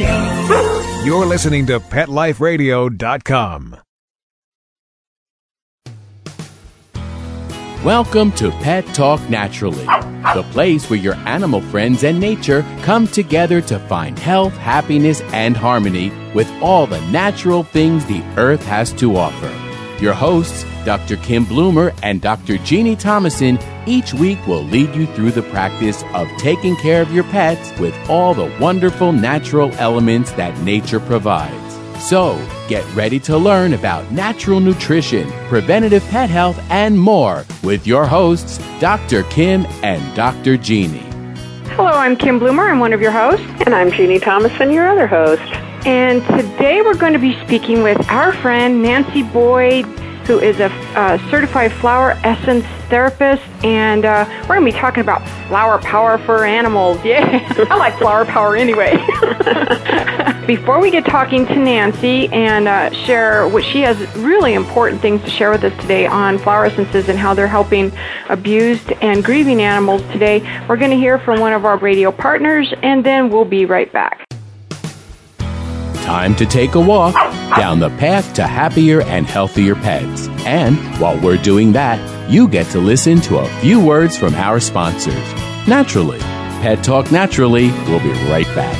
Radio. You're listening to PetLifeRadio.com. Welcome to Pet Talk Naturally, the place where your animal friends and nature come together to find health, happiness, and harmony with all the natural things the earth has to offer. Your hosts, Dr. Kim Bloomer and Dr. Jeannie Thomason, each week will lead you through the practice of taking care of your pets with all the wonderful natural elements that nature provides. So, get ready to learn about natural nutrition, preventative pet health, and more with your hosts, Dr. Kim and Dr. Jeannie. Hello, I'm Kim Bloomer. I'm one of your hosts. And I'm Jeannie Thomason, your other host. And today we're going to be speaking with our friend Nancy Boyd, who is a uh, certified flower essence therapist. And uh, we're going to be talking about flower power for animals. Yeah, I like flower power anyway. Before we get talking to Nancy and uh, share what she has really important things to share with us today on flower essences and how they're helping abused and grieving animals today, we're going to hear from one of our radio partners and then we'll be right back. Time to take a walk down the path to happier and healthier pets. And while we're doing that, you get to listen to a few words from our sponsors. Naturally, Pet Talk Naturally will be right back.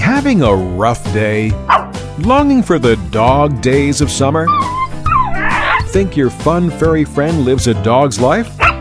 Having a rough day? Longing for the dog days of summer? Think your fun furry friend lives a dog's life?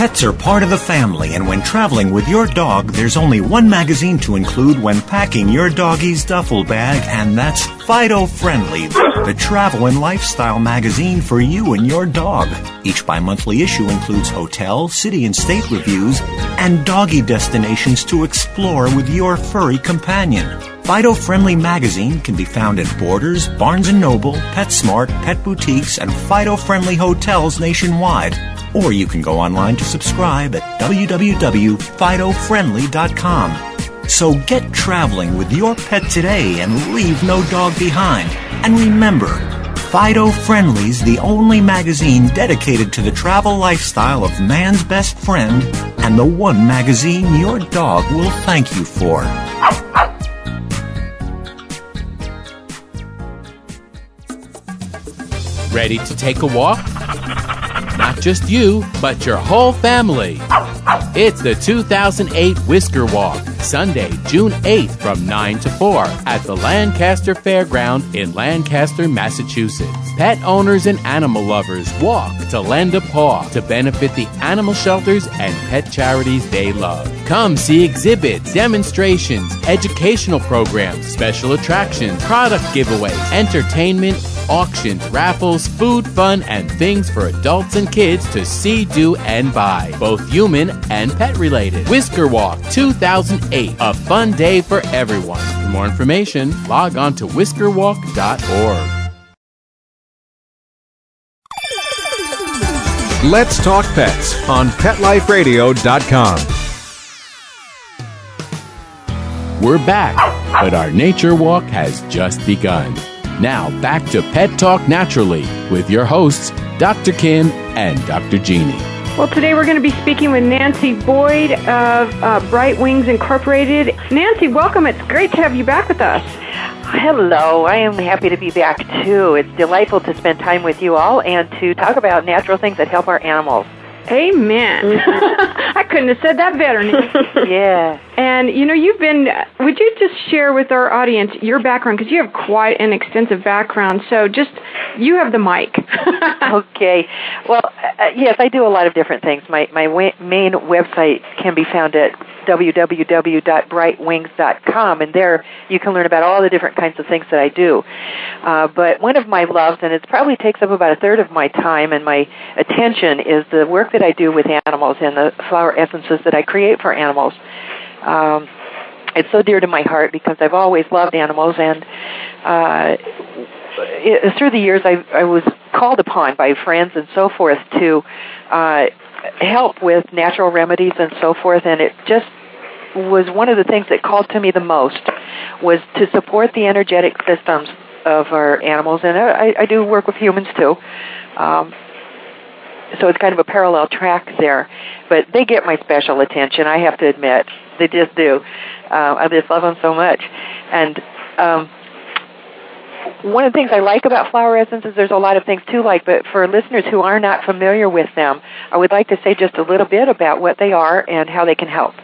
Pets are part of the family, and when traveling with your dog, there's only one magazine to include when packing your doggy's duffel bag, and that's Fido Friendly, the travel and lifestyle magazine for you and your dog. Each bi monthly issue includes hotel, city, and state reviews and doggy destinations to explore with your furry companion. Fido Friendly magazine can be found at Borders, Barnes & Noble, PetSmart, Pet Boutiques, and Fido Friendly hotels nationwide. Or you can go online to subscribe at www.fidofriendly.com. So get traveling with your pet today and leave no dog behind. And remember, Fido Friendly's the only magazine dedicated to the travel lifestyle of man's best friend and the one magazine your dog will thank you for. Ready to take a walk? Not just you, but your whole family. It's the 2008 Whisker Walk, Sunday, June 8th from 9 to 4 at the Lancaster Fairground in Lancaster, Massachusetts. Pet owners and animal lovers walk to lend a paw to benefit the animal shelters and pet charities they love. Come see exhibits, demonstrations, educational programs, special attractions, product giveaways, entertainment, auctions, raffles, food, fun, and things for adults and kids to see, do, and buy, both human and pet related. Whisker Walk 2008, a fun day for everyone. For more information, log on to whiskerwalk.org. Let's Talk Pets on PetLifeRadio.com. We're back, but our nature walk has just begun. Now, back to Pet Talk Naturally with your hosts, Dr. Kim and Dr. Jeannie. Well, today we're going to be speaking with Nancy Boyd of uh, Bright Wings Incorporated. Nancy, welcome. It's great to have you back with us. Hello, I am happy to be back too. It's delightful to spend time with you all and to talk about natural things that help our animals. Amen. I couldn't have said that better. yeah. And you know, you've been. Would you just share with our audience your background because you have quite an extensive background. So just you have the mic. okay. Well, uh, yes, I do a lot of different things. My my wa- main website can be found at www.brightwings.com, and there you can learn about all the different kinds of things that I do. Uh, but one of my loves, and it probably takes up about a third of my time and my attention, is the work that I do with animals and the flower essences that I create for animals. Um, it's so dear to my heart because I've always loved animals and uh, it, through the years, I, I was called upon by friends and so forth to uh, help with natural remedies and so forth, and it just was one of the things that called to me the most was to support the energetic systems of our animals, and I, I do work with humans too. Um, so it's kind of a parallel track there, but they get my special attention. I have to admit, they just do. Uh, I just love them so much, and um, one of the things I like about flower essences, there's a lot of things to like, but for listeners who are not familiar with them, I would like to say just a little bit about what they are and how they can help.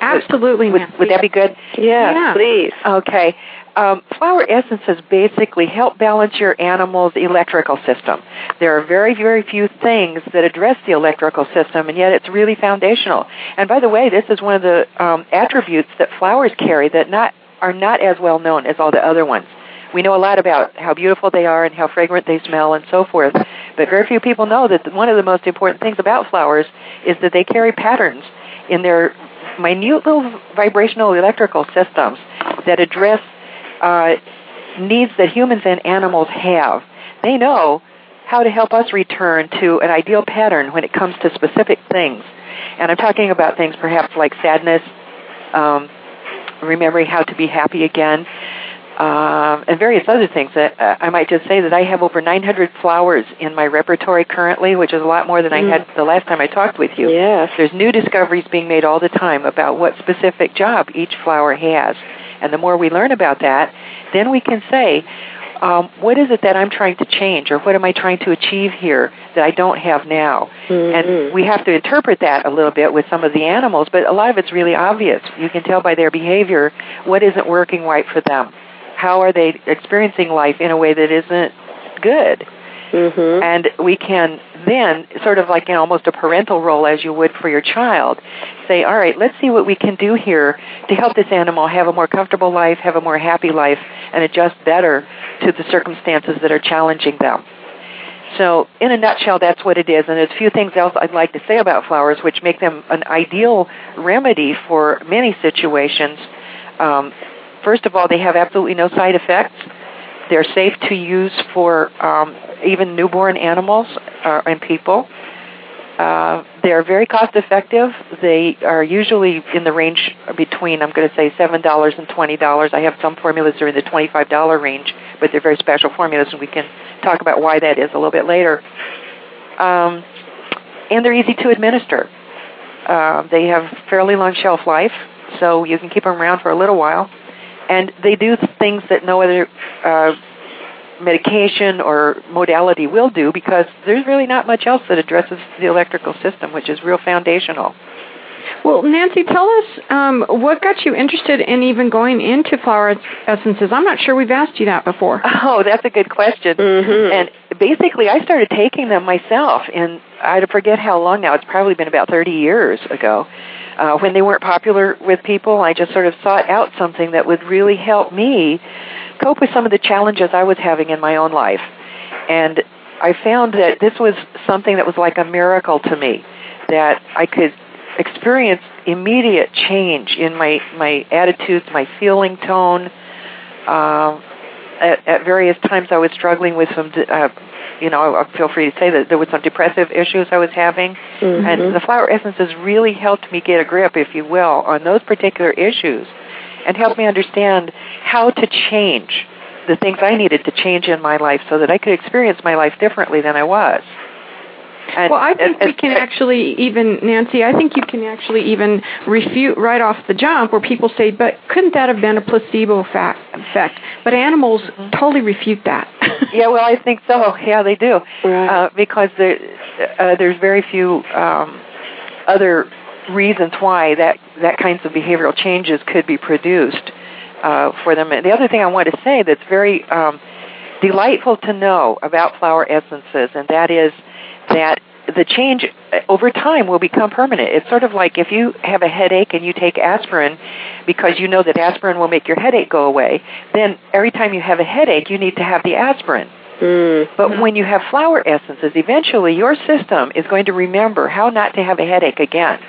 Absolutely. Would, would that be good? Yeah, Yeah. please. Okay. Um, flower essences basically help balance your animal's electrical system. There are very, very few things that address the electrical system, and yet it's really foundational. And by the way, this is one of the um, attributes that flowers carry that not are not as well known as all the other ones. We know a lot about how beautiful they are and how fragrant they smell and so forth, but very few people know that one of the most important things about flowers is that they carry patterns in their minute little vibrational electrical systems that address uh, needs that humans and animals have. They know how to help us return to an ideal pattern when it comes to specific things. And I'm talking about things perhaps like sadness, um, remembering how to be happy again, um, and various other things. That uh, I might just say that I have over 900 flowers in my repertory currently, which is a lot more than I had the last time I talked with you. Yes. There's new discoveries being made all the time about what specific job each flower has. And the more we learn about that, then we can say, um, what is it that I'm trying to change or what am I trying to achieve here that I don't have now? And we have to interpret that a little bit with some of the animals, but a lot of it's really obvious. You can tell by their behavior what isn't working right for them. How are they experiencing life in a way that isn't good? Mm-hmm. and we can then sort of like in almost a parental role as you would for your child say all right let's see what we can do here to help this animal have a more comfortable life have a more happy life and adjust better to the circumstances that are challenging them so in a nutshell that's what it is and there's a few things else i'd like to say about flowers which make them an ideal remedy for many situations um, first of all they have absolutely no side effects they're safe to use for um, even newborn animals uh, and people. Uh, they're very cost effective. They are usually in the range between, I'm going to say, $7 and $20. I have some formulas that are in the $25 range, but they're very special formulas, and we can talk about why that is a little bit later. Um, and they're easy to administer. Uh, they have fairly long shelf life, so you can keep them around for a little while and they do things that no other uh, medication or modality will do because there's really not much else that addresses the electrical system, which is real foundational. Well, Nancy, tell us um, what got you interested in even going into flower essences. I'm not sure we've asked you that before. Oh, that's a good question. Mhm. And basically, I started taking them myself, and I forget how long now. It's probably been about 30 years ago. Uh, when they weren't popular with people, I just sort of sought out something that would really help me cope with some of the challenges I was having in my own life. And I found that this was something that was like a miracle to me, that I could experience immediate change in my, my attitudes, my feeling tone. Uh, at, at various times I was struggling with some, uh, you know, I feel free to say that there was some depressive issues I was having. Mhm. And the flower essences really helped me get a grip, if you will, on those particular issues and helped me understand how to change the things I needed to change in my life so that I could experience my life differently than I was. And, Well, I think and- we can actually even, Nancy, I think you can actually even refute right off the jump where people say, but couldn't that have been a placebo effect? But animals totally refute that. yeah, well, I think so. Yeah, they do. Right. Uh, because there, uh, there's very few um, other reasons why that that kinds of behavioral changes could be produced uh, for them. And the other thing I want to say that's very um, delightful to know about flower essences, and that is that the change uh, over time will become permanent. It's sort of like if you have a headache and you take aspirin because you know that aspirin will make your headache go away, then every time you have a headache, you need to have the aspirin. Mm. But when you have flower essences, eventually your system is going to remember how not to have a headache again.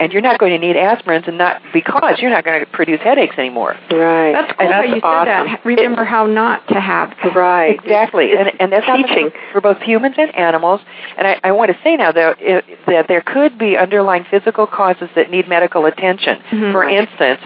And you're not going to need aspirins, and not because you're not going to produce headaches anymore. Right. That's cool And how that's you awesome. said that. Remember how not to have. Right. Exactly, and, and that's teaching. for both humans and animals. And I, I want to say now that, i that there could be underlying physical causes that need medical attention. Mhm. For instance,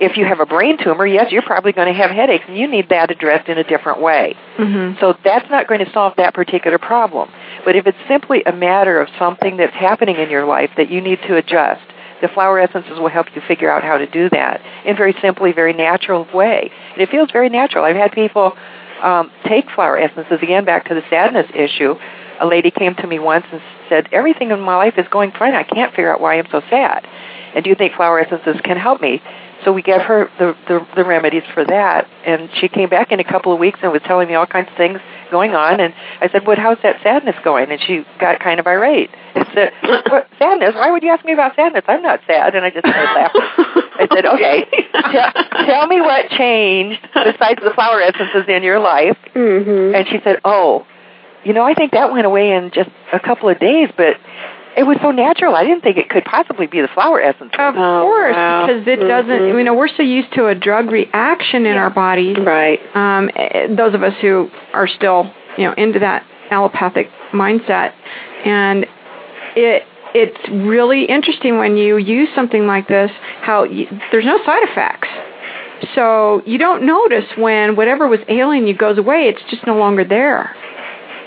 if you have a brain tumor, yes, you're probably going to have headaches, and you need that addressed in a different way. hmm So that's not going to solve that particular problem. But if it's simply a matter of something that's happening in your life that you need to adjust, the flower essences will help you figure out how to do that in a very simply, very natural way. And it feels very natural. I've had people um, take flower essences again back to the sadness issue. A lady came to me once and said, "Everything in my life is going fine. I can't figure out why I'm so sad. And do you think flower essences can help me?" So we gave her the, the the remedies for that, and she came back in a couple of weeks and was telling me all kinds of things going on. And I said, "What? How's that sadness going?" And she got kind of irate. I said, what, "Sadness? Why would you ask me about sadness? I'm not sad." And I just started laughing. I said, "Okay, tell, tell me what changed besides the flower essences in your life." Mm-hmm. And she said, "Oh, you know, I think that went away in just a couple of days, but." It was so natural. I didn't think it could possibly be the flower essence. Of Oh, course, wow. because it doesn't. Mhm. You know, we're so used to a drug reaction in our bodies. Right. Um, eh, those of us who are still, you know, into that allopathic mindset, and it it's really interesting when you use something like this how you, there's no side effects. So you don't notice when whatever was ailing you goes away. It's just no longer there.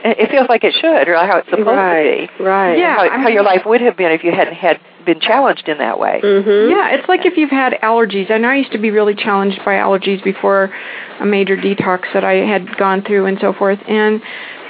It it feels like it should, or how it's supposed Right. to be. Right. Yeah. how, I how your life would have been if you hadn't had been challenged in that way. Mm-hmm. Yeah, it's like if you've had allergies. I know I used to be really challenged by allergies before a major detox that I had gone through and so forth. And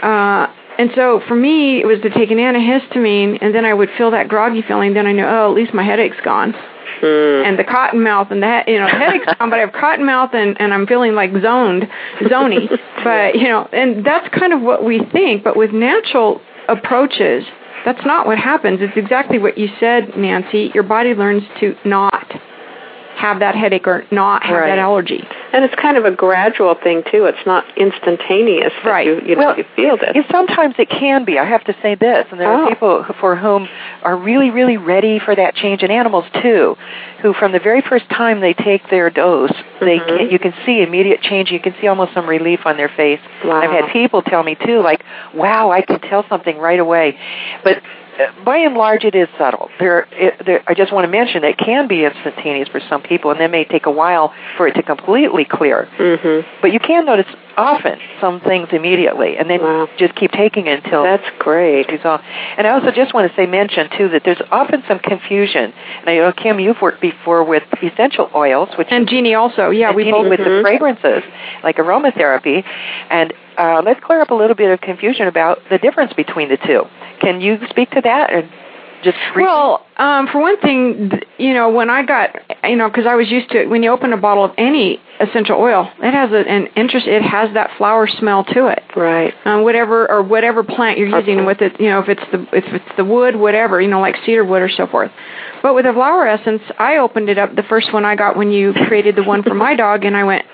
uh and so for me it was to take an antihistamine and then I would feel that groggy feeling, then I know, oh, at least my headache's gone. Mm. And the cotton mouth and the he- you know, the headache's but I have cotton mouth and, and I'm feeling like zoned, zony. but you know, and that's kind of what we think, but with natural approaches that's not what happens. It's exactly what you said, Nancy. Your body learns to not have that headache or not have Right. that allergy. And it's kind of a gradual thing too. It's not instantaneous. that Right. You, you know, you feel this. It, sometimes it can be. I have to say this, and there Oh. are people for whom are really, really ready for that change, in animals too, who from the very first time they take their dose, they Mhm. can, you can see immediate change. You can see almost some relief on their face. Wow. I've had people tell me too, like, "Wow, I can tell something right away," but. By and large, it is subtle. There, it, there, I just want to mention it can be instantaneous for some people, and it may take a while for it to completely clear. mm-hmm. But you can notice often some things immediately, and then Wow. just keep taking it until That's great. it's resolved. And I also just want to say, mention too, that there's often some confusion. And I know Kim, you've worked before with essential oils, which And Jeannie also, yeah, we dealing both with the Mhm. fragrances, like aromatherapy. And uh, let's clear up a little bit of confusion about the difference between the two. Can you speak to that? And just briefly? Well, um, for one thing, you know, when I got, you know, because I was used to it, when you open a bottle of any essential oil, it has a, an interest. It has that flower smell to it. Right. um, whatever or whatever plant you're using Okay. with it. You know, if it's the if it's the wood, whatever. You know, like cedar wood or so forth. But with a flower essence, I opened it up. The first one I got when you created the one for my dog, and I went,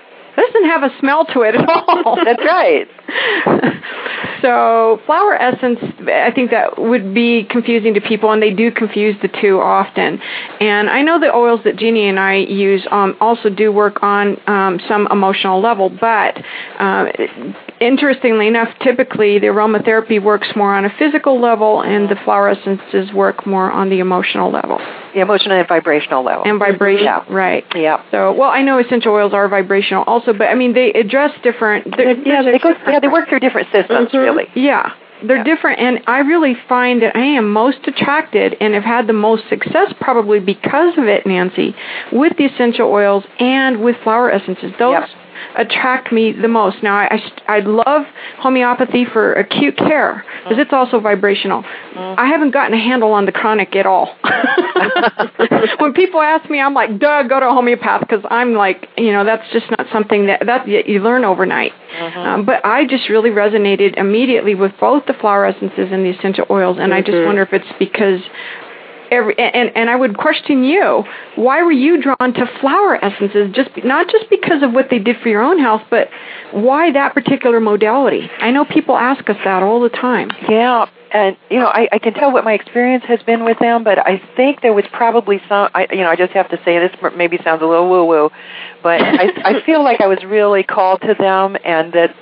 doesn't have a smell to it at all. That's right. so flower essence, I think that would be confusing to people, and they do confuse the two often. And I know the oils that Jeannie and I use um, also do work on um, some emotional level, but uh, interestingly enough, typically the aromatherapy works more on a physical level, and the flower essences work more on the emotional level The emotional and vibrational level. and vibration. Yeah. Right. Yeah. So, well, I know essential oils are vibrational also, but I mean they address different. they're- Yeah, They go, yeah, they work through different systems, Mhm. really. yeah, they're Yeah. different, and I really find that I am most attracted and have had the most success probably because of it, Nancy, with the essential oils and with flower essences. Those Yep. Attract me the most. Now, I, I, I love homeopathy for acute care because it's also vibrational. I haven't gotten a handle on the chronic at all. when people ask me, I'm like, duh, go to a homeopath because I'm like, you know, that's just not something that that you learn overnight. Um, but I just really resonated immediately with both the flower essences and the essential oils, and I just Mhm. wonder if it's because every and and I would question you. Why were you drawn to flower essences? Just not just because of what they did for your own health but why that particular modality? I know people ask us that all the time. Yeah, and you know, I, I can tell what my experience has been with them, but I think there was probably some. I, you know, I just have to say this maybe sounds a little woo woo, but I, I feel like I was really called to them, and that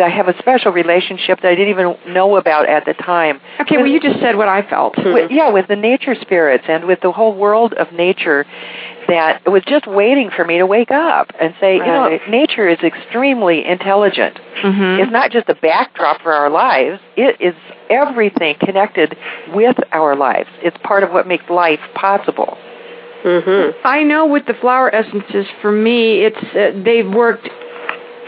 I have a special relationship that I didn't even know about at the time. Okay, well, you just said what I felt. With, yeah, with the nature spirits and with the whole world of nature that was just waiting for me to wake up and say, right. you know, nature is extremely intelligent. Mm-hmm. It's not just a backdrop for our lives, it is everything connected with our lives. It's part of what makes life possible. Mm-hmm. I know with the flower essences, for me, it's uh, they've worked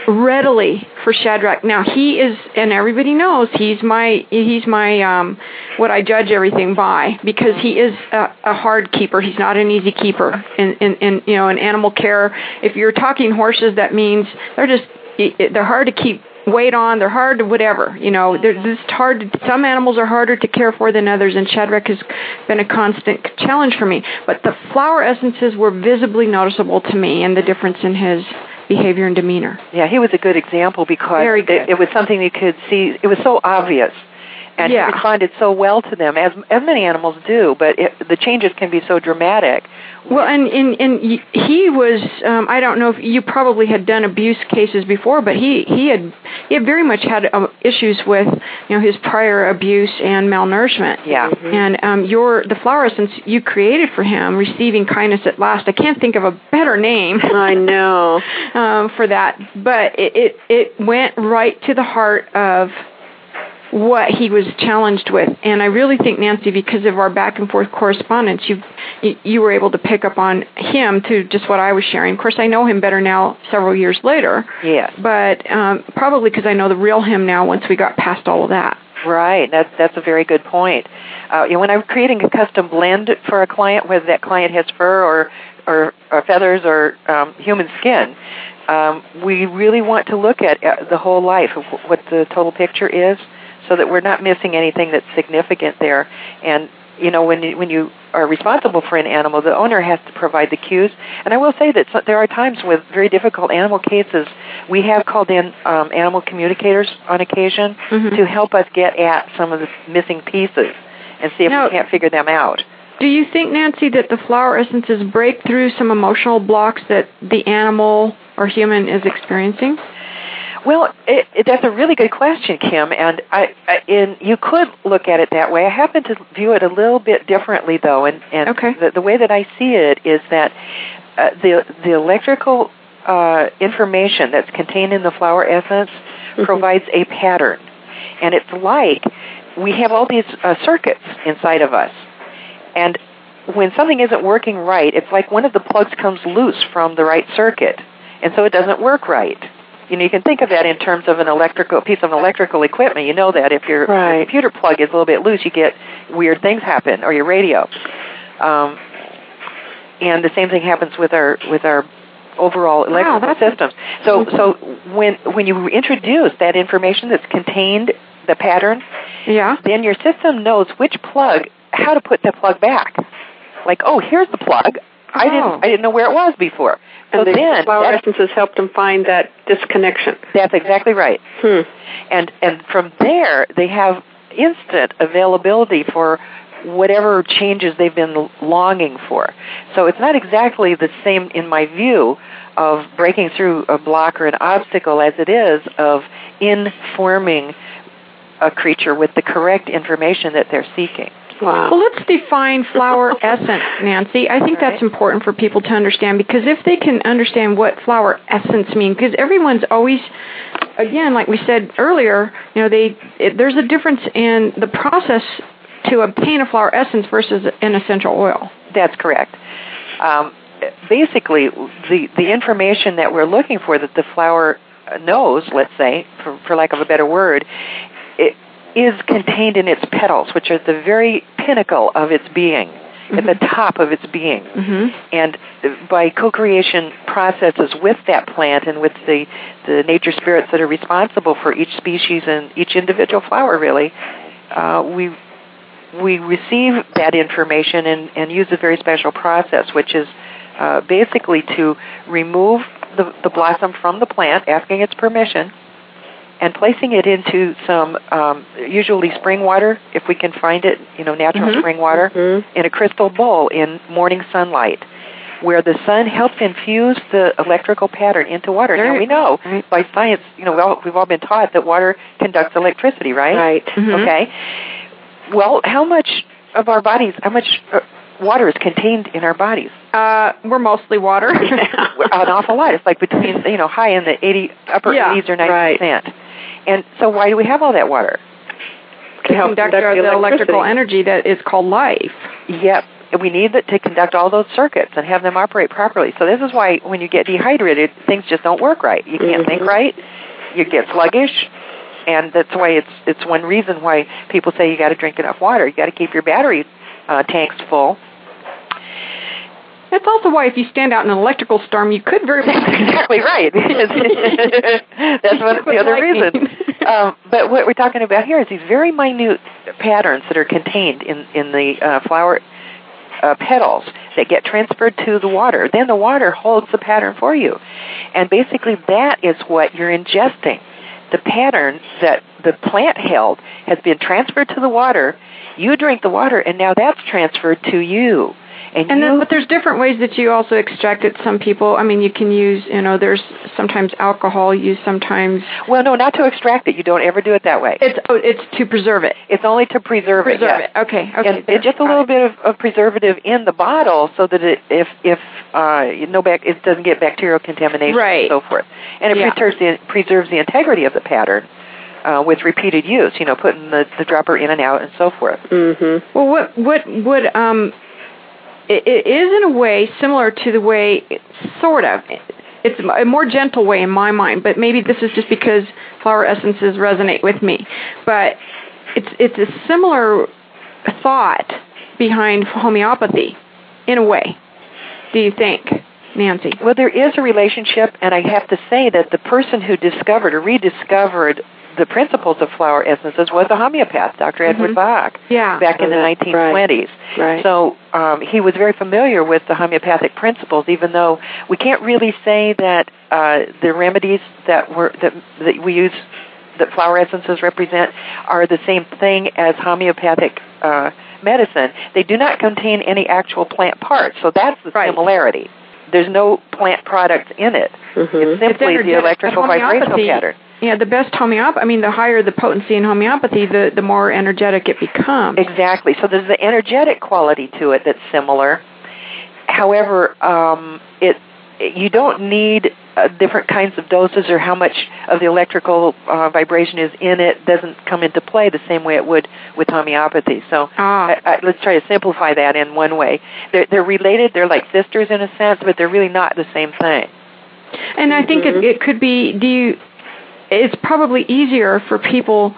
readily for Shadrach. Now he is, and everybody knows he's my he's my um, what I judge everything by because he is a, a hard keeper. He's not an easy keeper. In, in in you know in animal care, if you're talking horses, that means they're just they're hard to keep weight on. They're hard to whatever. You know, they're just hard. To, some animals are harder to care for than others, and Shadrach has been a constant challenge for me. But the flower essences were visibly noticeable to me, and the difference in his behavior and demeanor. Yeah, he was a good example because good. It, it was something you could see. It was so obvious and yeah. he responded so well to them, as as many animals do. But it, the changes can be so dramatic. Well, and and and he was. Um, I don't know if you probably had done abuse cases before, but he he had he had very much had um, issues with you know his prior abuse and malnourishment. Yeah. Mm-hmm. And um, your the flower essence you created for him, receiving kindness at last. I can't think of a better name. I know um, for that, but it, it it went right to the heart of what he was challenged with. And I really think Nancy, because of our back and forth correspondence, you you were able to pick up on him to just what I was sharing. Of course, I know him better now, several years later. Yes. But um, probably because I know the real him now. Once we got past all of that. Right. That's that's a very good point. Uh, you know, when I'm creating a custom blend for a client, whether that client has fur or or, or feathers or um, human skin, um, we really want to look at uh, the whole life of what the total picture is so that we're not missing anything that's significant there. And you know, when you, when you are responsible for an animal, the owner has to provide the cues. And I will say that there are times with very difficult animal cases, we have called in um, animal communicators on occasion mm-hmm. to help us get at some of the missing pieces and see if now, we can't figure them out. Do you think, Nancy, that the flower essences break through some emotional blocks that the animal or human is experiencing? Well, it, it, that's a really good question, Kim, and I, I, in, you could look at it that way. I happen to view it a little bit differently, though, and, and okay. the, the way that I see it is that uh, the the electrical uh, information that's contained in the flower essence mm-hmm. provides a pattern, and it's like we have all these uh, circuits inside of us, and when something isn't working right, it's like one of the plugs comes loose from the right circuit, and so it doesn't work right you know, you can think of that in terms of an electrical piece of electrical equipment. You know that if your, right. computer plug is a little bit loose, you get weird things happen, or your radio. Um, and the same thing happens with our with our overall electrical wow, systems. So so when when you introduce that information that's contained the pattern, yeah, then your system knows which plug how to put the plug back. Like, oh, here's the plug. I Oh. didn't I didn't know where it was before. So and the then flower essences helped them find that disconnection. that's exactly right. Hmm. And and from there they have instant availability for whatever changes they've been longing for. So it's not exactly the same in my view of breaking through a block or an obstacle as it is of informing a creature with the correct information that they're seeking. Wow. Well, let's define flower essence, Nancy. I think that's important for people to understand because if they can understand what flower essence means, because everyone's always, again, like we said earlier, you know, they it, there's a difference in the process to obtain a flower essence versus an essential oil. That's correct. Um, basically, the the information that we're looking for that the flower knows, let's say, for, for lack of a better word, it is contained in its petals, which are the very pinnacle of its being, at the top of its being. Mm-hmm. And by co-creation processes with that plant and with the, the nature spirits that are responsible for each species and each individual flower, really, uh, we we receive that information and, and use a very special process, which is uh, basically to remove the, the blossom from the plant, asking its permission, and placing it into some um, usually spring water, if we can find it, you know, natural Mhm. spring water, Mhm. in a crystal bowl in morning sunlight, where the sun helps infuse the electrical pattern into water. now we know Right. by science, you know, we all, we've all been taught that water conducts electricity, right? Right. Mhm. Okay. Well, how much of our bodies, how much uh, water is contained in our bodies? Uh, we're mostly water. An awful lot. It's like between, you know, high in the 80, upper Yeah, 80s or 90 right. And so, why do we have all that water? To help conduct the the electrical energy that is called life. Yep. We need it to conduct all those circuits and have them operate properly. So this is why when you get dehydrated, things just don't work right. You can't think Mhm. right. You get sluggish, and that's why it's it's one reason why people say you got to drink enough water. You got to keep your battery uh, tanks full. That's also why if you stand out in an electrical storm, you could very well exactly right. That's one of the other lightning. reasons. Um, but what we're talking about here is these very minute patterns that are contained in in the uh, flower uh, petals that get transferred to the water. Then the water holds the pattern for you, and basically that is what you're ingesting. The pattern that the plant held has been transferred to the water. You drink the water, and now that's transferred to you. And, And you, then, but there's different ways that you also extract it. Some people, I mean, you can use, you know, there's sometimes alcohol used, sometimes well, no, not to extract it. You don't ever do it that way. it's oh, it's to preserve it. It's only to preserve, Preserve it. it. Okay. Okay. And it's just a little bit of, of preservative in the bottle, so that it, if if uh, no bac- it doesn't get bacterial contamination Right. and so forth, and it Yeah. preserves the preserves the integrity of the pattern uh, with repeated use. You know, putting the, the dropper in and out and so forth. Mhm. Well, what what would um, it, is in a way similar to the way, sort of. It's a more gentle way in my mind, but maybe this is just because flower essences resonate with me. But it's it's a similar thought behind homeopathy, in a way. Do you think, Nancy? Well, there is a relationship, and I have to say that the person who discovered or rediscovered the principles of flower essences was a homeopath, Dr. Edward Mhm. Bach, Yeah. back in the Right. 1920s. Right. So um, he was very familiar with the homeopathic principles, even though we can't really say that uh, the remedies that were that, that we use, that flower essences represent, are the same thing as homeopathic uh, medicine. They do not contain any actual plant parts, so that's the Right. similarity. There's no plant product in it. Mhm. It's simply the electrical vibrational pattern. Yeah, the best homeopathy. I mean, the higher the potency in homeopathy, the the more energetic it becomes. Exactly. So there's the energetic quality to it that's similar. However, um, it you don't need uh, different kinds of doses or how much of the electrical uh, vibration is in it doesn't come into play the same way it would with homeopathy. So Ah. I, I, let's try to simplify that in one way. They're, they're related. They're like sisters in a sense, but they're really not the same thing. And I think it, it could be. Do you? It's probably easier for people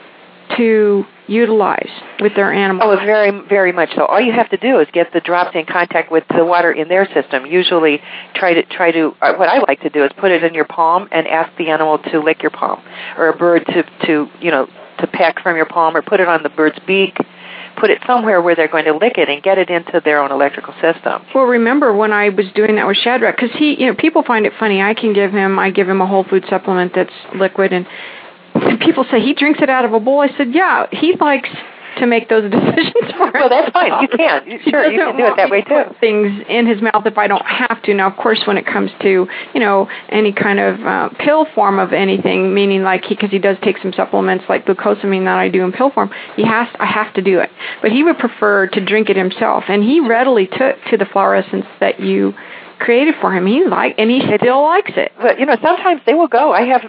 to utilize with their animals. Oh, very, very much so. All you have to do is get the drops in contact with the water in their system. Usually, try to try to. Uh, what I like to do is put it in your palm and ask the animal to lick your palm, or a bird to to you know to peck from your palm, or put it on the bird's beak. Put it somewhere where they're going to lick it and get it into their own electrical system. Well, remember when I was doing that with Shadrach, because he, you know, people find it funny. I can give him, I give him a whole food supplement that's liquid, and and people say he drinks it out of a bowl. I said, yeah, he likes to make those decisions for him. Well, that's fine. You can. He Sure, you can do it that way too. Things in his mouth if I don't have to. Now, of course, when it comes to you know any kind of uh, pill form of anything, meaning like he because he does take some supplements like glucosamine that I do in pill form, he has I have to do it. But he would prefer to drink it himself, and he readily took to the flower essence that you created for him. He like and he still likes it. But you know, sometimes they will go. I have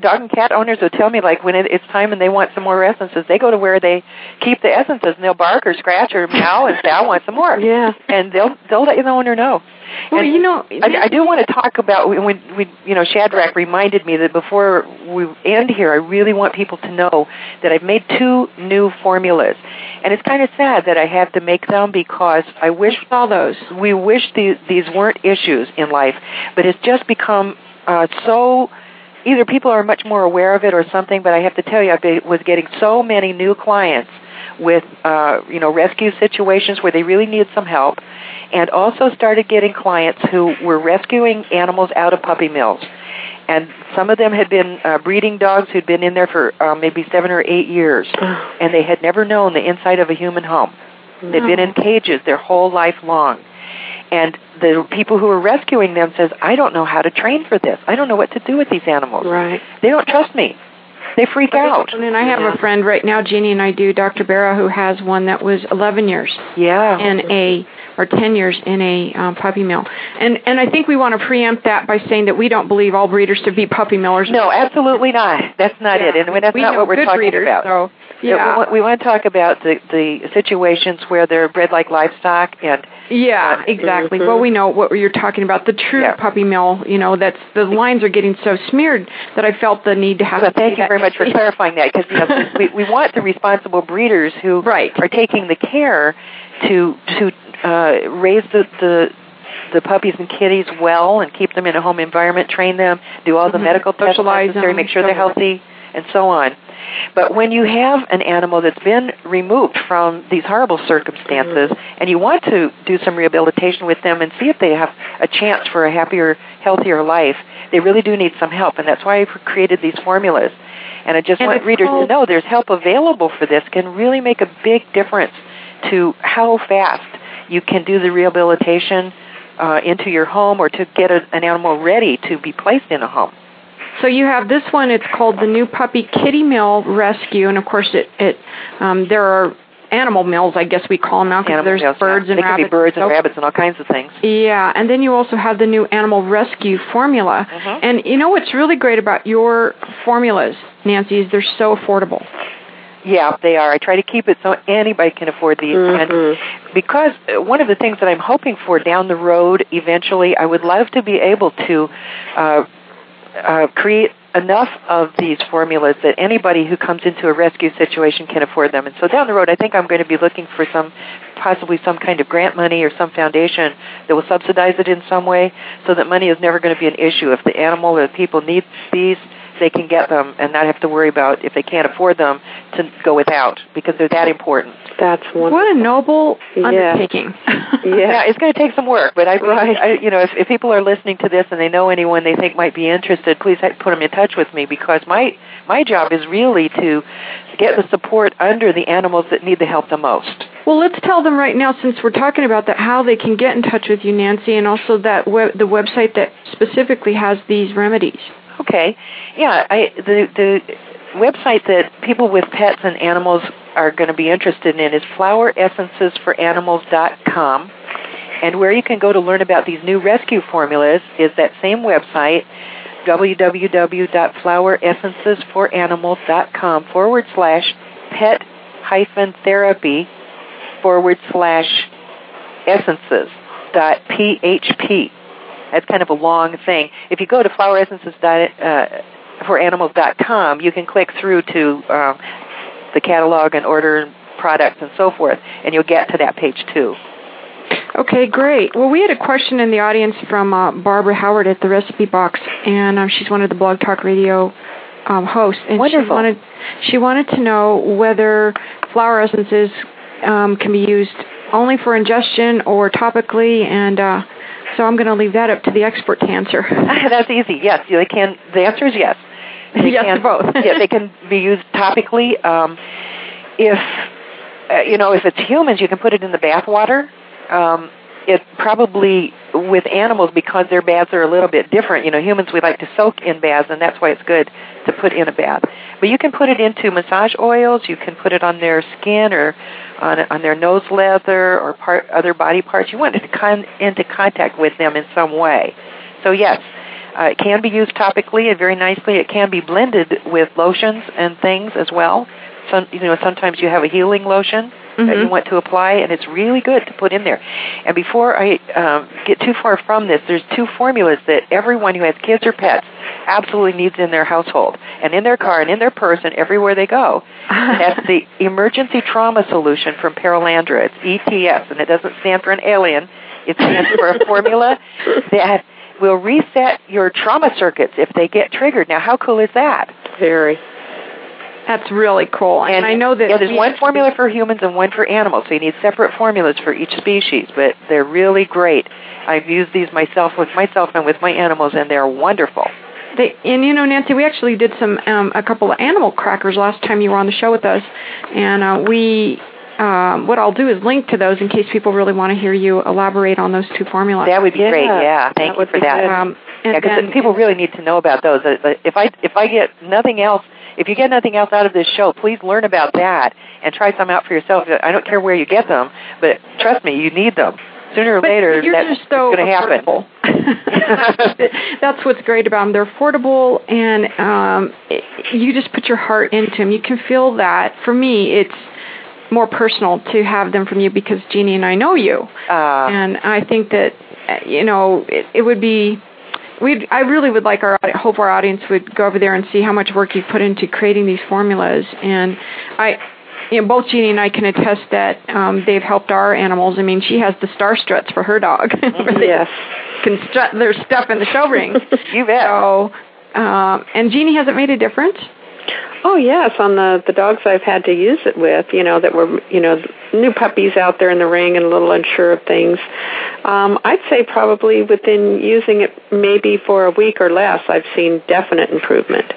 dog and cat owners will tell me like when it, it's time and they want some more essences, they go to where they keep the essences and they'll bark or scratch or meow and say, "I want some more." Yeah. and they'll they'll let you the owner know. Well, And you know, I, I do want to talk about when we, you know, Shadrach reminded me that before we end here, I really want people to know that I've made two new formulas, and it's kind of sad that I have to make them because I wish all those. we wish these these weren't issues in life, but it's just become uh, so. Either people are much more aware of it or something, but I have to tell you, I was getting so many new clients with uh, you know rescue situations where they really need some help, and also started getting clients who were rescuing animals out of puppy mills. and some of them had been uh, breeding dogs who'd been in there for uh, maybe seven or eight years, and they had never known the inside of a human home. They'd been in cages their whole life long. And the people who were rescuing them says, I don't know how to train for this. I don't know what to do with these animals. Right. They don't trust me. They freak out. And then I have a friend right now, Jeannie and I do, Dr. Barra, who has one that was 11 years Yeah. in a, or 10 years in a um, puppy mill. And and I think we want to preempt that by saying that we don't believe all breeders to be puppy millers. no, absolutely not. That's not it. And that's we not what we're good talking breeders, about. So, Yeah, yeah. we, want, we want to talk about the, the situations where they're bred like livestock and Yeah, exactly. Mhm. Well, we know what you're talking about. The true Yeah. puppy mill, you know, that's the lines are getting so smeared that I felt the need to have. Well, to thank say you very much for clarifying that because you know, we, we want the responsible breeders who Right. are taking the care to to uh, raise the, the the puppies and kitties well and keep them in a home environment, train them, do all the Mhm. medical tests Socialize necessary, them, make sure they're healthy, and so on. But when you have an animal that's been removed from these horrible circumstances and you want to do some rehabilitation with them and see if they have a chance for a happier, healthier life, they really do need some help. And that's why I've created these formulas. And I just And want readers called- to know there's help available for this can really make a big difference to how fast you can do the rehabilitation uh, into your home or to get a, an animal ready to be placed in a home. So you have this one. It's called the New Puppy Kitty Mill Rescue, and of course, it it um, there are animal mills, I guess we call them now, because there's mills, yeah. birds and they rabbits. could be birds and so- rabbits and all kinds of things. Yeah, and then you also have the new animal rescue formula. Mhm. And you know what's really great about your formulas, Nancy, is they're so affordable. Yeah, they are. I try to keep it so anybody can afford these. Mhm. And because uh, one of the things that I'm hoping for down the road, eventually, I would love to be able to uh, uh, create enough of these formulas that anybody who comes into a rescue situation can afford them. And so down the road, I think I'm going to be looking for some, possibly some kind of grant money or some foundation that will subsidize it in some way, so that money is never going to be an issue. If the animal or the people need these, they can get them and not have to worry about if they can't afford them to go without because they're that important. That's wonderful. What a noble Yeah. undertaking. Yeah, it's going to take some work, but I, Right. I you know, if, if people are listening to this and they know anyone they think might be interested, please put them in touch with me because my my job is really to get the support under the animals that need the help the most. Well, let's tell them right now, since we're talking about that, how they can get in touch with you, Nancy, and also that web, the website that specifically has these remedies. Okay, yeah, I the the website that people with pets and animals are going to be interested in is floweressencesforanimals.com. And where you can go to learn about these new rescue formulas is that same website, www.floweressencesforanimals.com forward slash pet hyphen therapy forward slash essences dot php. That's kind of a long thing. If you go to floweressences dot, uh, for animals.com, you can click through to um, the catalog and order products and so forth, and you'll get to that page too. Okay, great. Well, we had a question in the audience from uh, Barbara Howard at the Recipe Box, and um, she's one of the Blog Talk Radio um, hosts. And Wonderful. She wanted, she wanted to know whether flower essences um, can be used only for ingestion or topically, and uh, so I'm going to leave that up to the expert to answer. That's easy. Yes, they can. The answer is yes. They Yes to both. yeah, they can be used topically. Um, if uh, you know, if it's humans, you can put it in the bath water. Um, it probably with animals because their baths are a little bit different. You know, humans we like to soak in baths, and that's why it's good to put in a bath. But you can put it into massage oils. You can put it on their skin or on on their nose leather or part other body parts. You want it to come into contact with them in some way. So yes, uh, it can be used topically and very nicely. It can be blended with lotions and things as well. Some, you know, sometimes you have a healing lotion that you Mhm. want to apply, and it's really good to put in there. And before I um, get too far from this, there's two formulas that everyone who has kids or pets absolutely needs in their household, and in their car, and in their purse, and everywhere they go. That's the Emergency Trauma Solution from Perelandra. It's ETS, and it doesn't stand for an alien. It stands for a formula that will reset your trauma circuits if they get triggered. Now, how cool is that? Very. That's really cool. And, I know that yeah, there's one formula for humans and one for animals, so you need separate formulas for each species, but they're really great. I've used these myself with myself and with my animals, and they're wonderful. they and you know Nancy, we actually did some um, a couple of animal crackers last time you were on the show with us, and uh, we. Um, what I'll do is link to those in case people really want to hear you elaborate on those two formulas. That would be great. Yeah, thank that you for that. Um, and Yeah, because people really need to know about those. Uh, uh, If I if I get nothing else, if you get nothing else out of this show, please learn about that and try some out for yourself. I don't care where you get them, but trust me, you need them. Sooner or But later, you're that's so going to happen. That's what's great about them. They're affordable, and um, it, you just put your heart into them. You can feel that. For me, it's more personal to have them from you because Jeannie and I know you, Uh, and I think that you know it, it would be. We I really would like our hope our audience would go over there and see how much work you put into creating these formulas, and I. You know, both Jeannie and I can attest that um, they've helped our animals. I mean, she has the star struts for her dog. Yes. can strut their stuff in the show ring. You bet. So, um, and Jeannie hasn't made a difference. Oh yes, on the the dogs I've had to use it with, you know, that were you know new puppies out there in the ring and a little unsure of things. Um, I'd say probably within using it maybe for a week or less, I've seen definite improvement.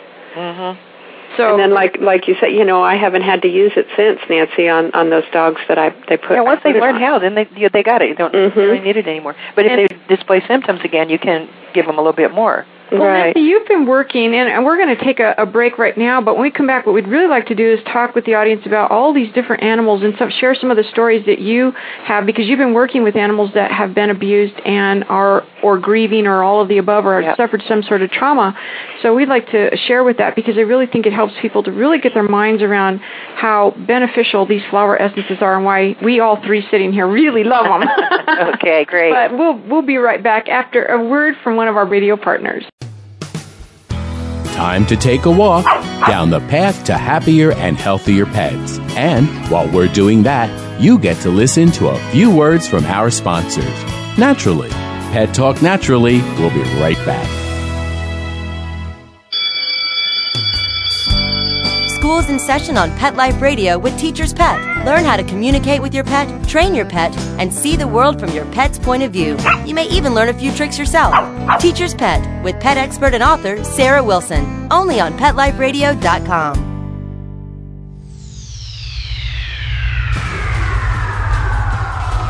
So, and then like like you said, you know, I haven't had to use it since Nancy on on those dogs that I they put. yeah, once they learn on. how, then they you, know, they got it. You don't Mhm. really need it anymore. But if And- they display symptoms again, you can give them a little bit more. Well, right. Nancy, you've been working, and, we're going to take a, a break right now. But when we come back, what we'd really like to do is talk with the audience about all these different animals and some, share some of the stories that you have because you've been working with animals that have been abused and are or grieving or all of the above or have Yep. suffered some sort of trauma. So we'd like to share with that because I really think it helps people to really get their minds around how beneficial these flower essences are and why we all three sitting here really love them. okay, great. But we'll we'll be right back after a word from one of our radio partners. Time to take a walk down the path to happier and healthier pets. And while we're doing that, you get to listen to a few words from our sponsors. Naturally, Pet Talk Naturally will be right back. School's in session on Pet Life Radio with Teacher's Pet. Learn how to communicate with your pet, train your pet, and see the world from your pet's point of view. You may even learn a few tricks yourself. Teacher's Pet with pet expert and author Sarah Wilson. Only on PetLifeRadio.com.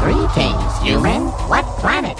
Greetings, human. What planet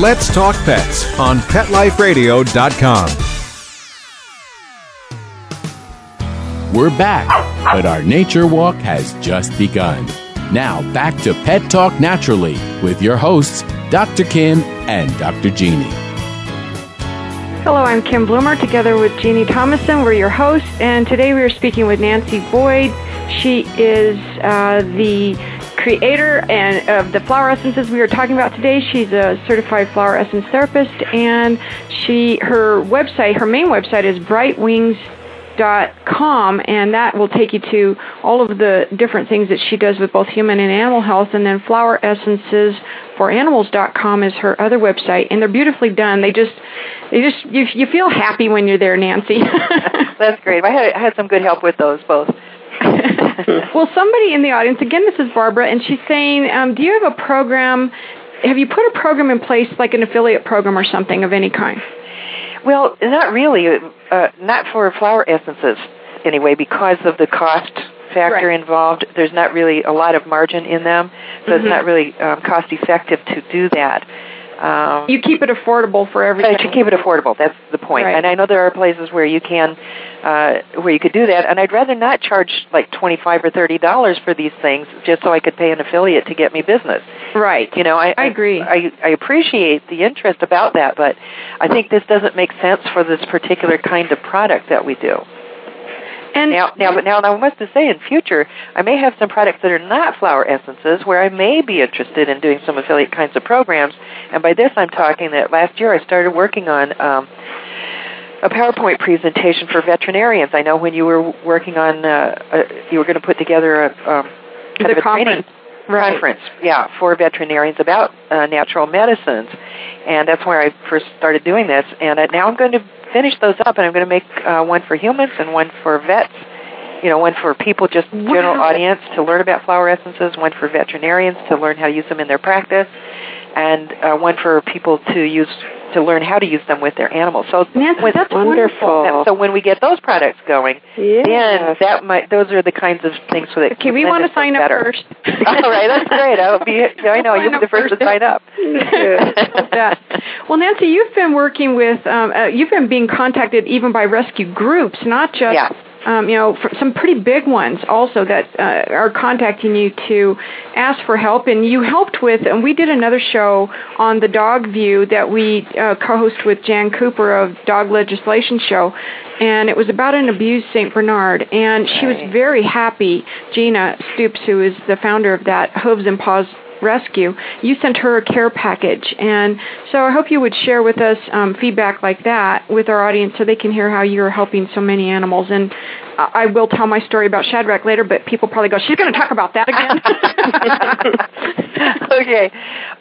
Let's Talk Pets on PetLifeRadio.com. We're back, but our nature walk has just begun. Now, back to Pet Talk Naturally with your hosts, Dr. Kim and Dr. Jeannie. Hello, I'm Kim Bloomer together with Jeannie Thomason. We're your hosts, and today we are speaking with Nancy Boyd. She is uh, the creator and of the flower essences we are talking about today. She's a certified flower essence therapist, and she her website, her main website is brightwings.com, and that will take you to all of the different things that she does with both human and animal health. And then flower essences for animals.com is her other website, and they're beautifully done. They just they just you, you feel happy when you're there, Nancy. That's great. I had I had some good help with those both. well, somebody in the audience, again, this is Barbara, and she's saying, um, do you have a program? Have you put a program in place, like an affiliate program or something of any kind? Well, not really. Uh, not for flower essences, anyway, because of the cost factor Right. involved. There's not really a lot of margin in them, so Mhm. it's not really um, cost effective to do that. Um, You keep it affordable for everybody. you keep it affordable. That's the point. Right. And I know there are places where you can, uh, where you could do that. And I'd rather not charge like twenty-five or thirty dollars for these things just so I could pay an affiliate to get me business. Right. You know, I, I agree. I, I appreciate the interest about that, but I think this doesn't make sense for this particular kind of product that we do. And Now, now, but now, I must say, in future, I may have some products that are not flower essences where I may be interested in doing some affiliate kinds of programs. And by this, I'm talking that last year I started working on um, a PowerPoint presentation for veterinarians. I know when you were working on, uh, uh, you were going to put together a um, kind The of a training conference. Right. conference, yeah, for veterinarians about uh, natural medicines, and that's where I first started doing this. And uh, now I'm going to finish those up, and I'm going to make uh, one for humans and one for vets. You know, one for people, just general Wow. audience to learn about flower essences. One for veterinarians to learn how to use them in their practice, and uh, one for people to use to learn how to use them with their animals. So Nancy, when, that's wonderful. that- so when we get those products going, then Yes. that might those are the kinds of things that Okay, we want to sign up better. first. All right, that's great. I'll be. I know you'll be the first to sign up. Well, Nancy, you've been working with, um, uh, you've been being contacted even by rescue groups, not just, Yeah. Um, you know, some pretty big ones also that uh, are contacting you to ask for help. And you helped with, and we did another show on the Dog View that we uh, co-host with Jan Cooper of Dog Legislation Show. And it was about an abused St. Bernard. And she was very happy, Gina Stoops, who is the founder of that Hooves and Paws rescue, you sent her a care package. And so I hope you would share with us um, feedback like that with our audience so they can hear how you're helping so many animals. And I will tell my story about Shadrach later, but people probably go, she's going to talk about that again. okay.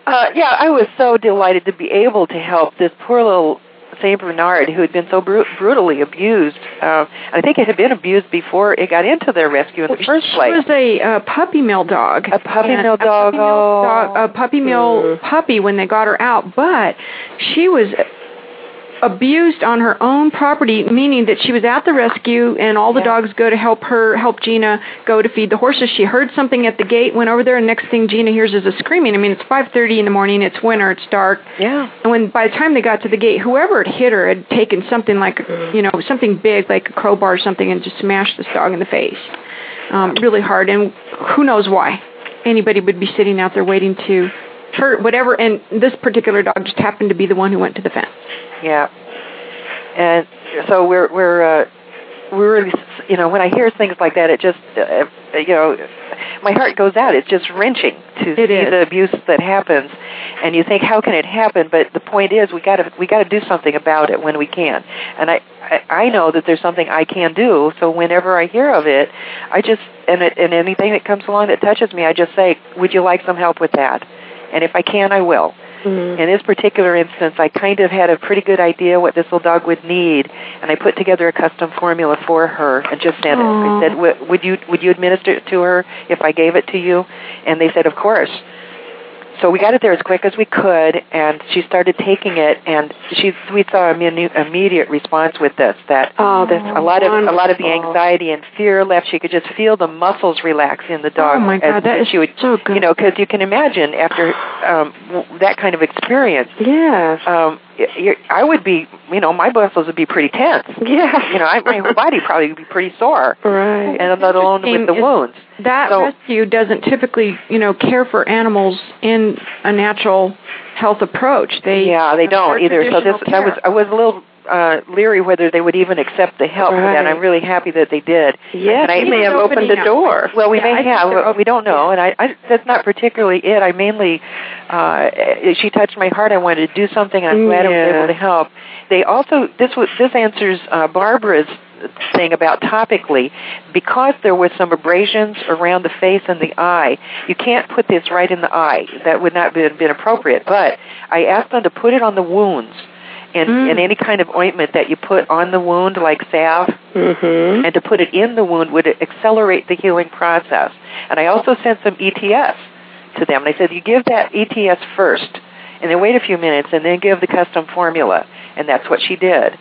Uh, yeah, I was so delighted to be able to help this poor little Saint Bernard who had been so bru- brutally abused. Uh, I think it had been abused before it got into their rescue in the first She place. was a uh, puppy mill dog. A puppy mill a puppy mill dog- a puppy mill puppy when they got her out, but she was abused on her own property, meaning that she was at the rescue and all the Yeah. dogs go to help her, help Gina go to feed the horses. She heard something at the gate, went over there, and next thing Gina hears is a screaming. I mean, it's 5:30 in the morning, it's winter, it's dark. yeah. And when by the time they got to the gate, whoever had hit her had taken something like, you know, something big like a crowbar or something and just smashed this dog in the face, um, really hard. And who knows why? Anybody would be sitting out there waiting to hurt whatever. And this particular dog just happened to be the one who went to the fence. Yeah. And so we're we're uh, we're really you know when I hear things like that, it just uh, you know my heart goes out. It's just wrenching to It see is. the abuse that happens, and you think how can it happen? But the point is we got to we got to do something about it when we can. And I, I I know that there's something I can do. So whenever I hear of it, I just and it, and anything that comes along that touches me, I just say, would you like some help with that? And if I can, I will. Mm-hmm. In this particular instance, I kind of had a pretty good idea what this little dog would need, and I put together a custom formula for her and just sent it. I said, "W- "Would you would you administer it to her if I gave it to you?" And they said, "Of course." So we got it there as quick as we could, and she started taking it, and she we saw an immediate- response with this. That Oh, that's a lot of a lot of the anxiety and fear left. She could just feel the muscles relax in the dog. Oh, my God, as that she would, so good. You know, because you can imagine after um, that kind of experience, Yes. um, I would be, you know, my muscles would be pretty tense. Yeah. You know, I, my whole body probably would be pretty sore, Right. and let alone with the wounds. That So- rescue doesn't typically, you know, care for animals in a natural health approach. They Yeah, they don't either. So this, traditional I was, care. I was a little uh, leary whether they would even accept the help that. And I'm really happy that they did. Yes, And I- may have opened the door. Well, we Yeah, may have. but We don't know, and I, I that's not particularly it. I mainly, uh, she touched my heart. I wanted to do something, and I'm glad I was able to help. They also this was this answers uh, Barbara's thing about topically because there were some abrasions around the face and the eye. You can't put this right in the eye. That would not have been appropriate. But I asked them to put it on the wounds. And, Mm. and any kind of ointment that you put on the wound, like salve, Mm-hmm. and to put it in the wound would accelerate the healing process. And I also sent some ETS to them. And I said, you give that ETS first, and then wait a few minutes, and then give the custom formula. And that's what she did.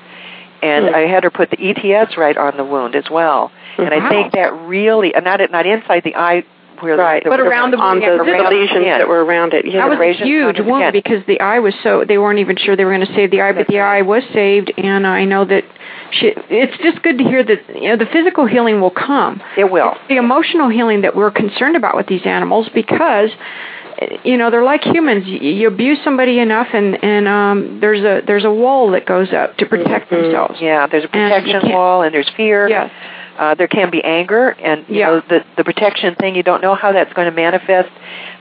And Hmm. I had her put the ETS right on the wound as well. And I think that really, and not not inside the eye where Right. the, But around the- on the, around the the lesions that were around it. Yeah. that was a huge wound because the eye was so they weren't even sure they were going to save the eye, but the eye was saved, and I know that she. It's just good to hear that you know the physical healing will come. It will. the emotional healing that we're concerned about with these animals because you know they're like humans you, you abuse somebody enough and and um there's a there's a wall that goes up to protect Mhm. themselves Yeah, there's a protection can't- wall and there's fear. yes Uh, there can be anger, and you Yeah. know the the protection thing. You don't know how that's going to manifest.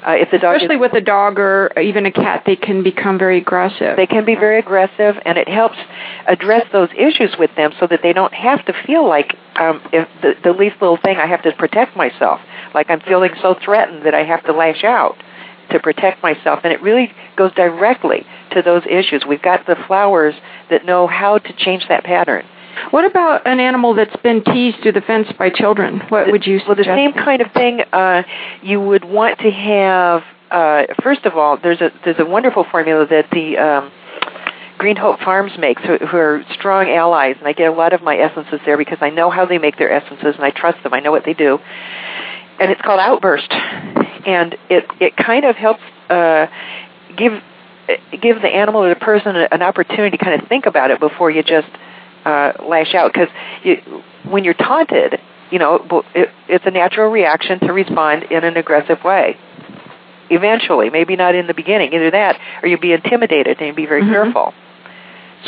Uh, if the dog especially is, with a dog or even a cat they can become very aggressive they can be very aggressive, and it helps address those issues with them so that they don't have to feel like um, if the, the least little thing I have to protect myself. Like I'm feeling so threatened that I have to lash out to protect myself, and it really goes directly to those issues. We've got the flowers that know how to change that pattern. What about an animal that's been teased through the fence by children what would you suggest? Well, the same kind of thing. Uh, you would want to have. Uh, first of all, there's a there's a wonderful formula that the um, Green Hope Farms makes, who, who are strong allies, and I get a lot of my essences there because I know how they make their essences and I trust them. I know what they do, and it's called Outburst, and it it kind of helps uh, give give the animal or the person an opportunity to kind of think about it before you just uh, lash out because when you're taunted, you know, it, it's a natural reaction to respond in an aggressive way. Eventually, maybe not in the beginning, either that or you'll be intimidated and you'll be very Mhm. careful.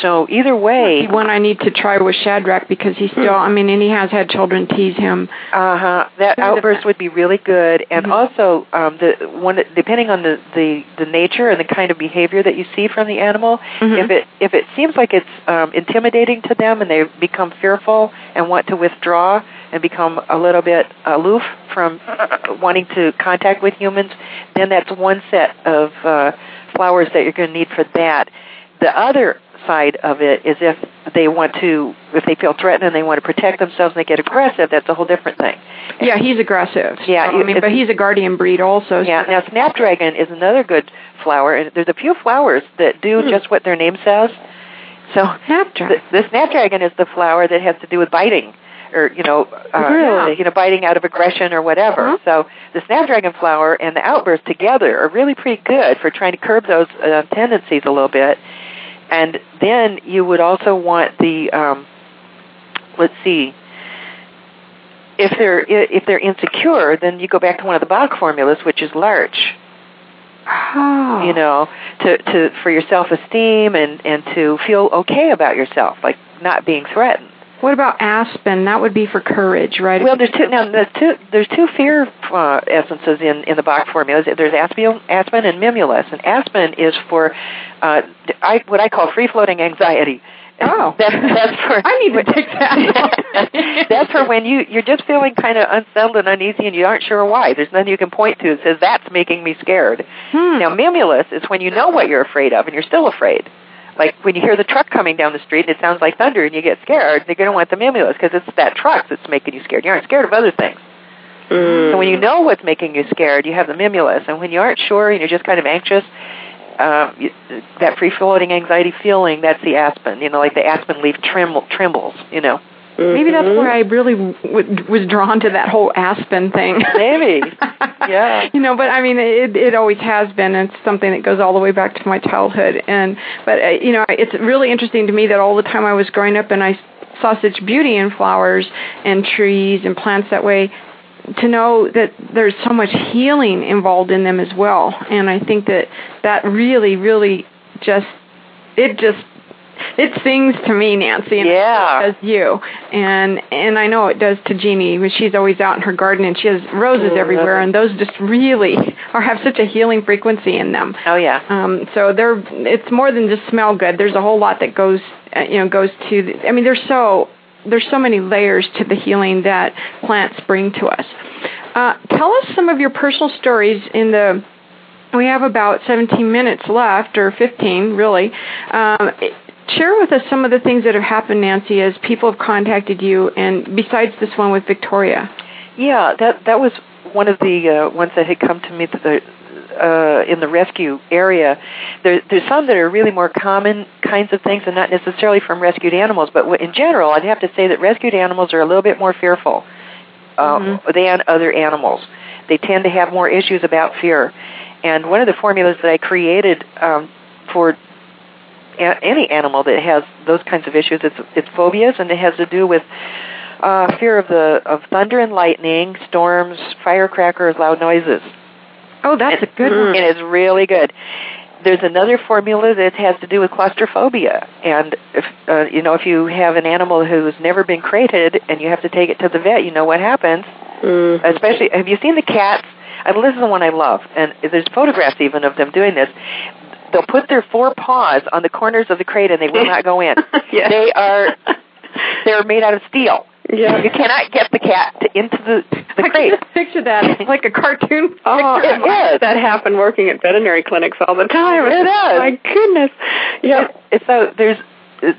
So either way, the one I need to try with Shadrach because he's still I mean and he has had children tease him uh huh, that outburst would be really good. And Mhm. also, um, the one depending on the, the the nature and the kind of behavior that you see from the animal, Mhm. if it if it seems like it's um, intimidating to them and they become fearful and want to withdraw and become a little bit aloof from wanting to contact with humans, then that's one set of uh, flowers that you're going to need for that. The other side of it is if they want to, if they feel threatened and they want to protect themselves and they get aggressive, that's a whole different thing. Yeah, he's aggressive. Yeah, So, I mean, but he's a guardian breed also. Yeah, now snapdragon is another good flower, and there's a few flowers that do Hmm. just what their name says. So Snapdragon. the, the snapdragon is the flower that has to do with biting, or you know, uh, Really? you know, biting out of aggression or whatever. Uh-huh. So the snapdragon flower and the outburst together are really pretty good for trying to curb those uh, tendencies a little bit. And then you would also want the, um, let's see, if they're if they're insecure, then you go back to one of the Bach formulas, which is larch Oh. you know, to to for your self esteem and and to feel okay about yourself, like not being threatened. What about aspen? That would be for courage, right? Well, there's two now. There's two there's two fear uh, essences in in the Bach formulas. There's aspen, aspen and mimulus, and aspen is for uh, I what I call free floating anxiety. Oh. that's that's for I need to take that. that's for when you you're just feeling kind of unsettled and uneasy and you aren't sure why. There's nothing you can point to that says that's making me scared. Hmm. Now, mimulus is when you know what you're afraid of and you're still afraid. Like when you hear the truck coming down the street and it sounds like thunder and you get scared, you're going to want the mimulus because it's that truck that's making you scared. You aren't scared of other things. Mm. So when you know what's making you scared, you have the mimulus. And when you aren't sure and you're just kind of anxious, you, that free-floating anxiety feeling, that's the aspen. You know, like the aspen leaf tremble, trembles, you know. Maybe that's Mhm. where I really w- was drawn to that whole aspen thing. Maybe. Yeah. You know, but I mean, it it always has been. and It's something that goes all the way back to my childhood. And but uh, you know, it's really interesting to me that all the time I was growing up and I saw such beauty in flowers and trees and plants that way to know that there's so much healing involved in them as well. And I think that that really really just it just it sings to me, Nancy, and Yeah. it does you. And and I know it does to Jeannie. when She's always out in her garden and she has roses Oh, everywhere, and those just really are have such a healing frequency in them. Oh, yeah. Um, so they're it's more than just smell good. There's a whole lot that goes uh, you know goes to. The, I mean, they're so there's so many layers to the healing that plants bring to us. Uh, tell us some of your personal stories in the. We have about 17 minutes left, or 15, really. Um, share with us some of the things that have happened, Nancy, as people have contacted you, and besides this one with Victoria. Yeah, that that was one of the uh, ones that had come to me the, uh, in the rescue area. There, there's some that are really more common kinds of things, and not necessarily from rescued animals. But w- in general, I'd have to say that rescued animals are a little bit more fearful uh, Mhm. than other animals. they tend to have more issues about fear. And one of the formulas that I created um, for a- any animal that has those kinds of issues, it's, it's phobias, and it has to do with uh, fear of the of thunder and lightning, storms, firecrackers, loud noises. Oh, that's and, a good one. And it's really good. There's another formula that has to do with claustrophobia, and if uh, you know if you have an animal who's never been crated and you have to take it to the vet, you know what happens. Mm. Especially, have you seen the cats? And this is the one I love, and there's photographs even of them doing this. They'll put their four paws on the corners of the crate and they will not go in. Yes. They are they're made out of steel. Yeah. You cannot get the cat to, into the the I crate. just picture that It's like a cartoon. Oh, It is. that happened working at veterinary clinics all the time. It does. My goodness. Yeah. It- so there's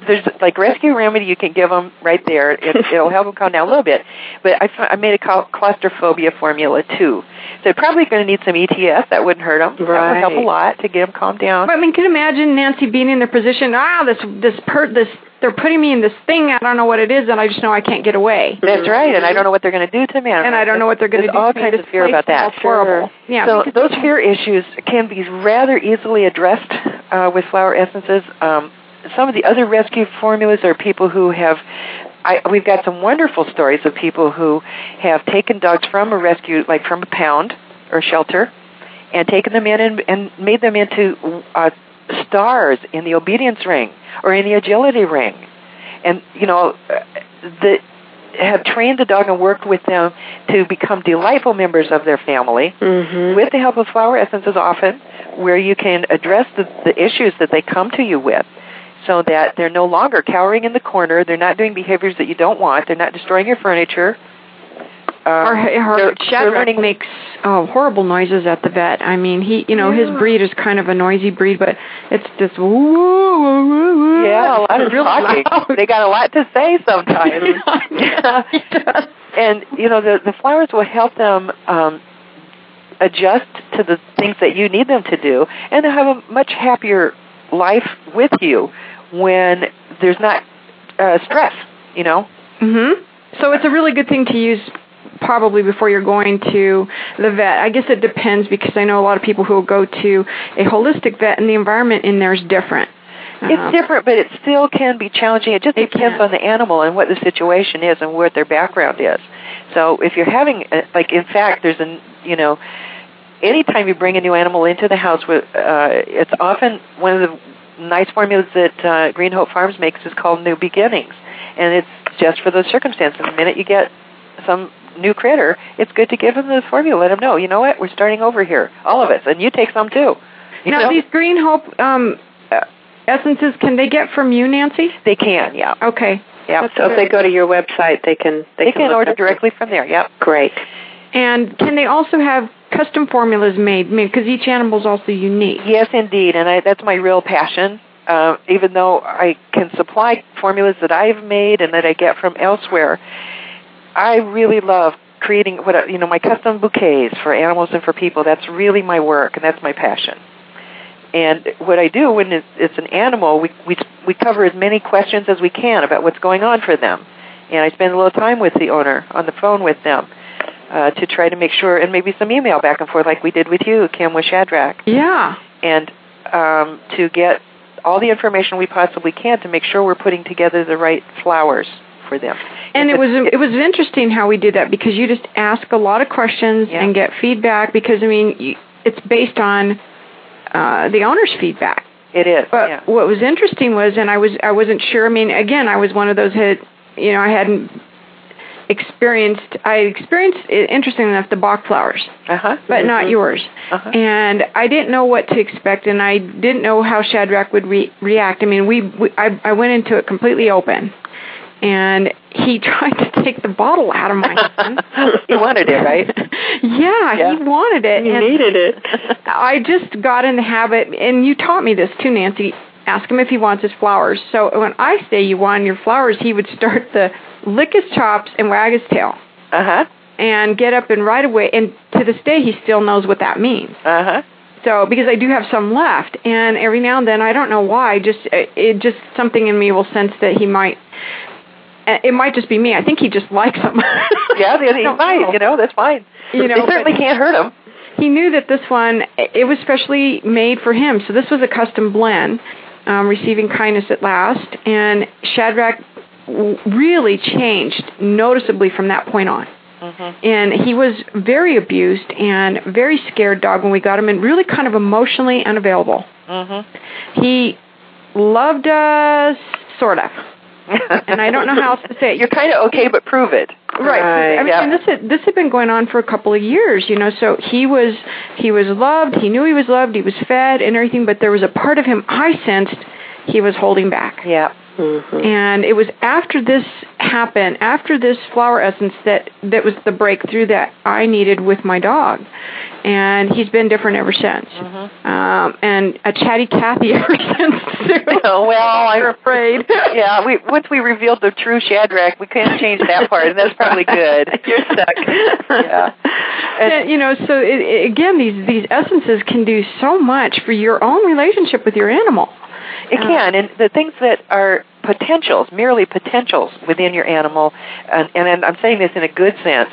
there's like rescue remedy you can give them right there. It, it'll help them calm down a little bit. But I, I made a claustrophobia formula too. So they're probably going to need some ETS. That wouldn't hurt them. That would help a lot to get them calmed down. I mean, can you imagine Nancy being in the position? Ah, this this per this they're putting me in this thing. I don't know what it is, and I just know I can't get away. That's right, and I don't know what they're going to do to me. And I don't know what they're going to do. all to me. kinds of fear about that. Horrible. Yeah. So those fear issues can be rather easily addressed uh, with flower essences. Um, some of the other rescue formulas are people who have. I, we've got some wonderful stories of people who have taken dogs from a rescue, like from a pound or shelter, and taken them in and, and made them into uh, stars in the obedience ring or in the agility ring, and you know the have trained the dog and worked with them to become delightful members of their family. Mm-hmm. with the help of flower essences often where you can address the, the issues that they come to you with so that they're no longer cowering in the corner. They're not doing behaviors that you don't want. They're not destroying your furniture um, Our, they're- Shadrach learning- makes oh, horrible noises at the vet. I mean, he, you know, his breed is kind of a noisy breed, but it's just woo, woo, woo, woo. yeah a lot of Real talking loud. they got a lot to say sometimes Yeah, does. and you know the the flowers will help them um adjust to the things that you need them to do and they'll have a much happier life with you when there's not uh stress you know Mhm. So it's a really good thing to use probably before you're going to the vet. I guess it depends because I know a lot of people who will go to a holistic vet and the environment in there is different. It's Um, different, but it still can be challenging. It just It depends can. on the animal and what the situation is and what their background is. So if you're having, a- like, in fact, there's an, you know, anytime you bring a new animal into the house, with, uh, it's often one of the nice formulas that uh, Green Hope Farms makes is called New Beginnings, and it's just for those circumstances. The minute you get some new critter, it's good to give them the formula. Let them know, you know what, we're starting over here, all of us, and you take some too. You now know? these Green Hope um, uh, essences, can they get from you, Nancy? they can, yeah, Okay. yeah. So if they go to your website, they can they, They can look order up- directly from there. Yep. Great. And can they also have custom formulas made? Because each animal is also unique. Yes, indeed, and I, that's my real passion. Uh, even though I can supply formulas that I've made and that I get from elsewhere, I really love creating what you know my custom bouquets for animals and for people. That's really my work, and that's my passion. And what I do when it's, it's an animal, we we we cover as many questions as we can about what's going on for them, and I spend a little time with the owner on the phone with them uh, to try to make sure, and maybe some email back and forth like we did with you, Kim with Shadrach Yeah. and um, to get all the information we possibly can to make sure we're putting together the right flowers for them. And If it was it was interesting how we did that because you just ask a lot of questions Yeah. and get feedback because I mean it's based on uh, the owner's feedback. it is. But yeah. what was interesting was, and I was I wasn't sure. I mean, again, I was one of those hit. You know, I hadn't experienced. I experienced, interesting enough, the Bach flowers, Uh-huh. but not yours. Uh-huh. And I didn't know what to expect, and I didn't know how Shadrach would re- react. I mean, we, we I, I went into it completely open, and he tried to take the bottle out of my hand. he wanted it, right? yeah, Yeah. he wanted it. He needed it. I just got in the habit, and you taught me this too, Nancy. Ask him if he wants his flowers. So when I say you want your flowers, he would start to lick his chops and wag his tail Uh-huh. and get up and right away. And to this day, he still knows what that means. Uh-huh. So because I do have some left, and every now and then I don't know why, just it just something in me will sense that he might. It might just be me. I think he just likes them. yeah, he's fine. You know, that's fine. You know, they certainly can't hurt him. he knew that this one it was specially made for him. So this was a custom blend, um, receiving kindness at last, and Shadrach really changed noticeably from that point on. And he was very abused and very scared dog when we got him, and really kind of emotionally unavailable. Mm-hmm. He loved us, sort of. And I don't know how else to say it. You're kind of okay, but prove it. Right. I mean, yeah. this had, this had been going on for a couple of years, you know. So he was he was loved. He knew he was loved. He was fed and everything. But there was a part of him I sensed he was holding back. Yeah. And it was after this happened, after this flower essence, that that was the breakthrough that I needed with my dog. And he's been different ever since. Um, and a chatty Cathy ever since. Too. Oh, well, I'm afraid. yeah, we once we revealed the true Shadrach, we couldn't change that part, and that's probably good. You're stuck. Yeah. And, you know, so it, it, again, these these essences can do so much for your own relationship with your animal. It can, and the things that are potentials, merely potentials within your animal, and, and I'm saying this in a good sense,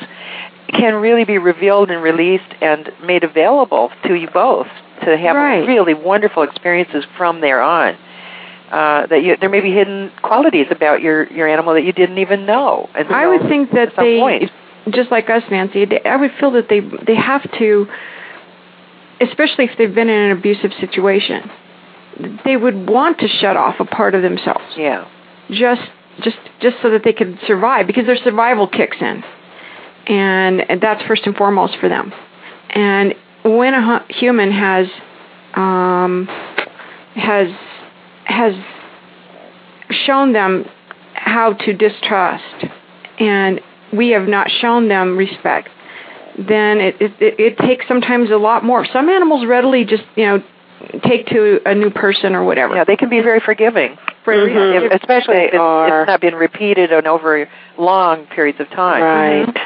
can really be revealed and released and made available to you both to have Right. really wonderful experiences from there on. Uh, that you, there may be hidden qualities about your your animal that you didn't even know. And I would think that they, point. just like us, Nancy, they, I would feel that they they have to, especially if they've been in an abusive situation, they would want to shut off a part of themselves. Yeah. Just just just so that they could survive because their survival kicks in, and, and that's first and foremost for them. And when a hu- human has um, has has shown them how to distrust, and we have not shown them respect, then it, it, it, it takes sometimes a lot more. Some animals readily just, you know, take to a new person or whatever. Yeah, they can be very forgiving. Very If- especially if it's, are. it's not been repeated and over long periods of time. Right.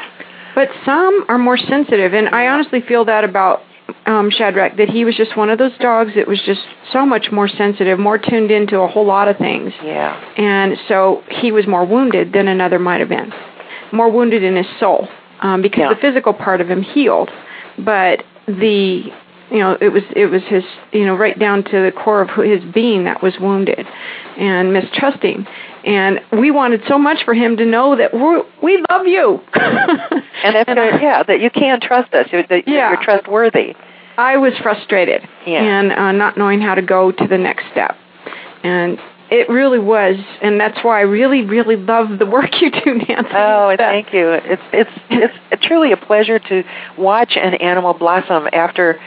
But some are more sensitive, and I honestly feel that about um, Shadrach, that he was just one of those dogs that was just so much more sensitive, more tuned into a whole lot of things. Yeah. And so he was more wounded than another might have been. More wounded in his soul, um, because Yeah. the physical part of him healed, but the you know it was it was his you know right down to the core of his being that was wounded and mistrusting and we wanted so much for him to know that we we love you And that's And I- yeah, that you can trust us, that that Yeah. you're trustworthy. I was frustrated Yeah. and uh, not knowing how to go to the next step. And it really was, and that's why I really, really love the work you do, Nancy. Oh, thank you. It's it's it's truly a pleasure to watch an animal blossom after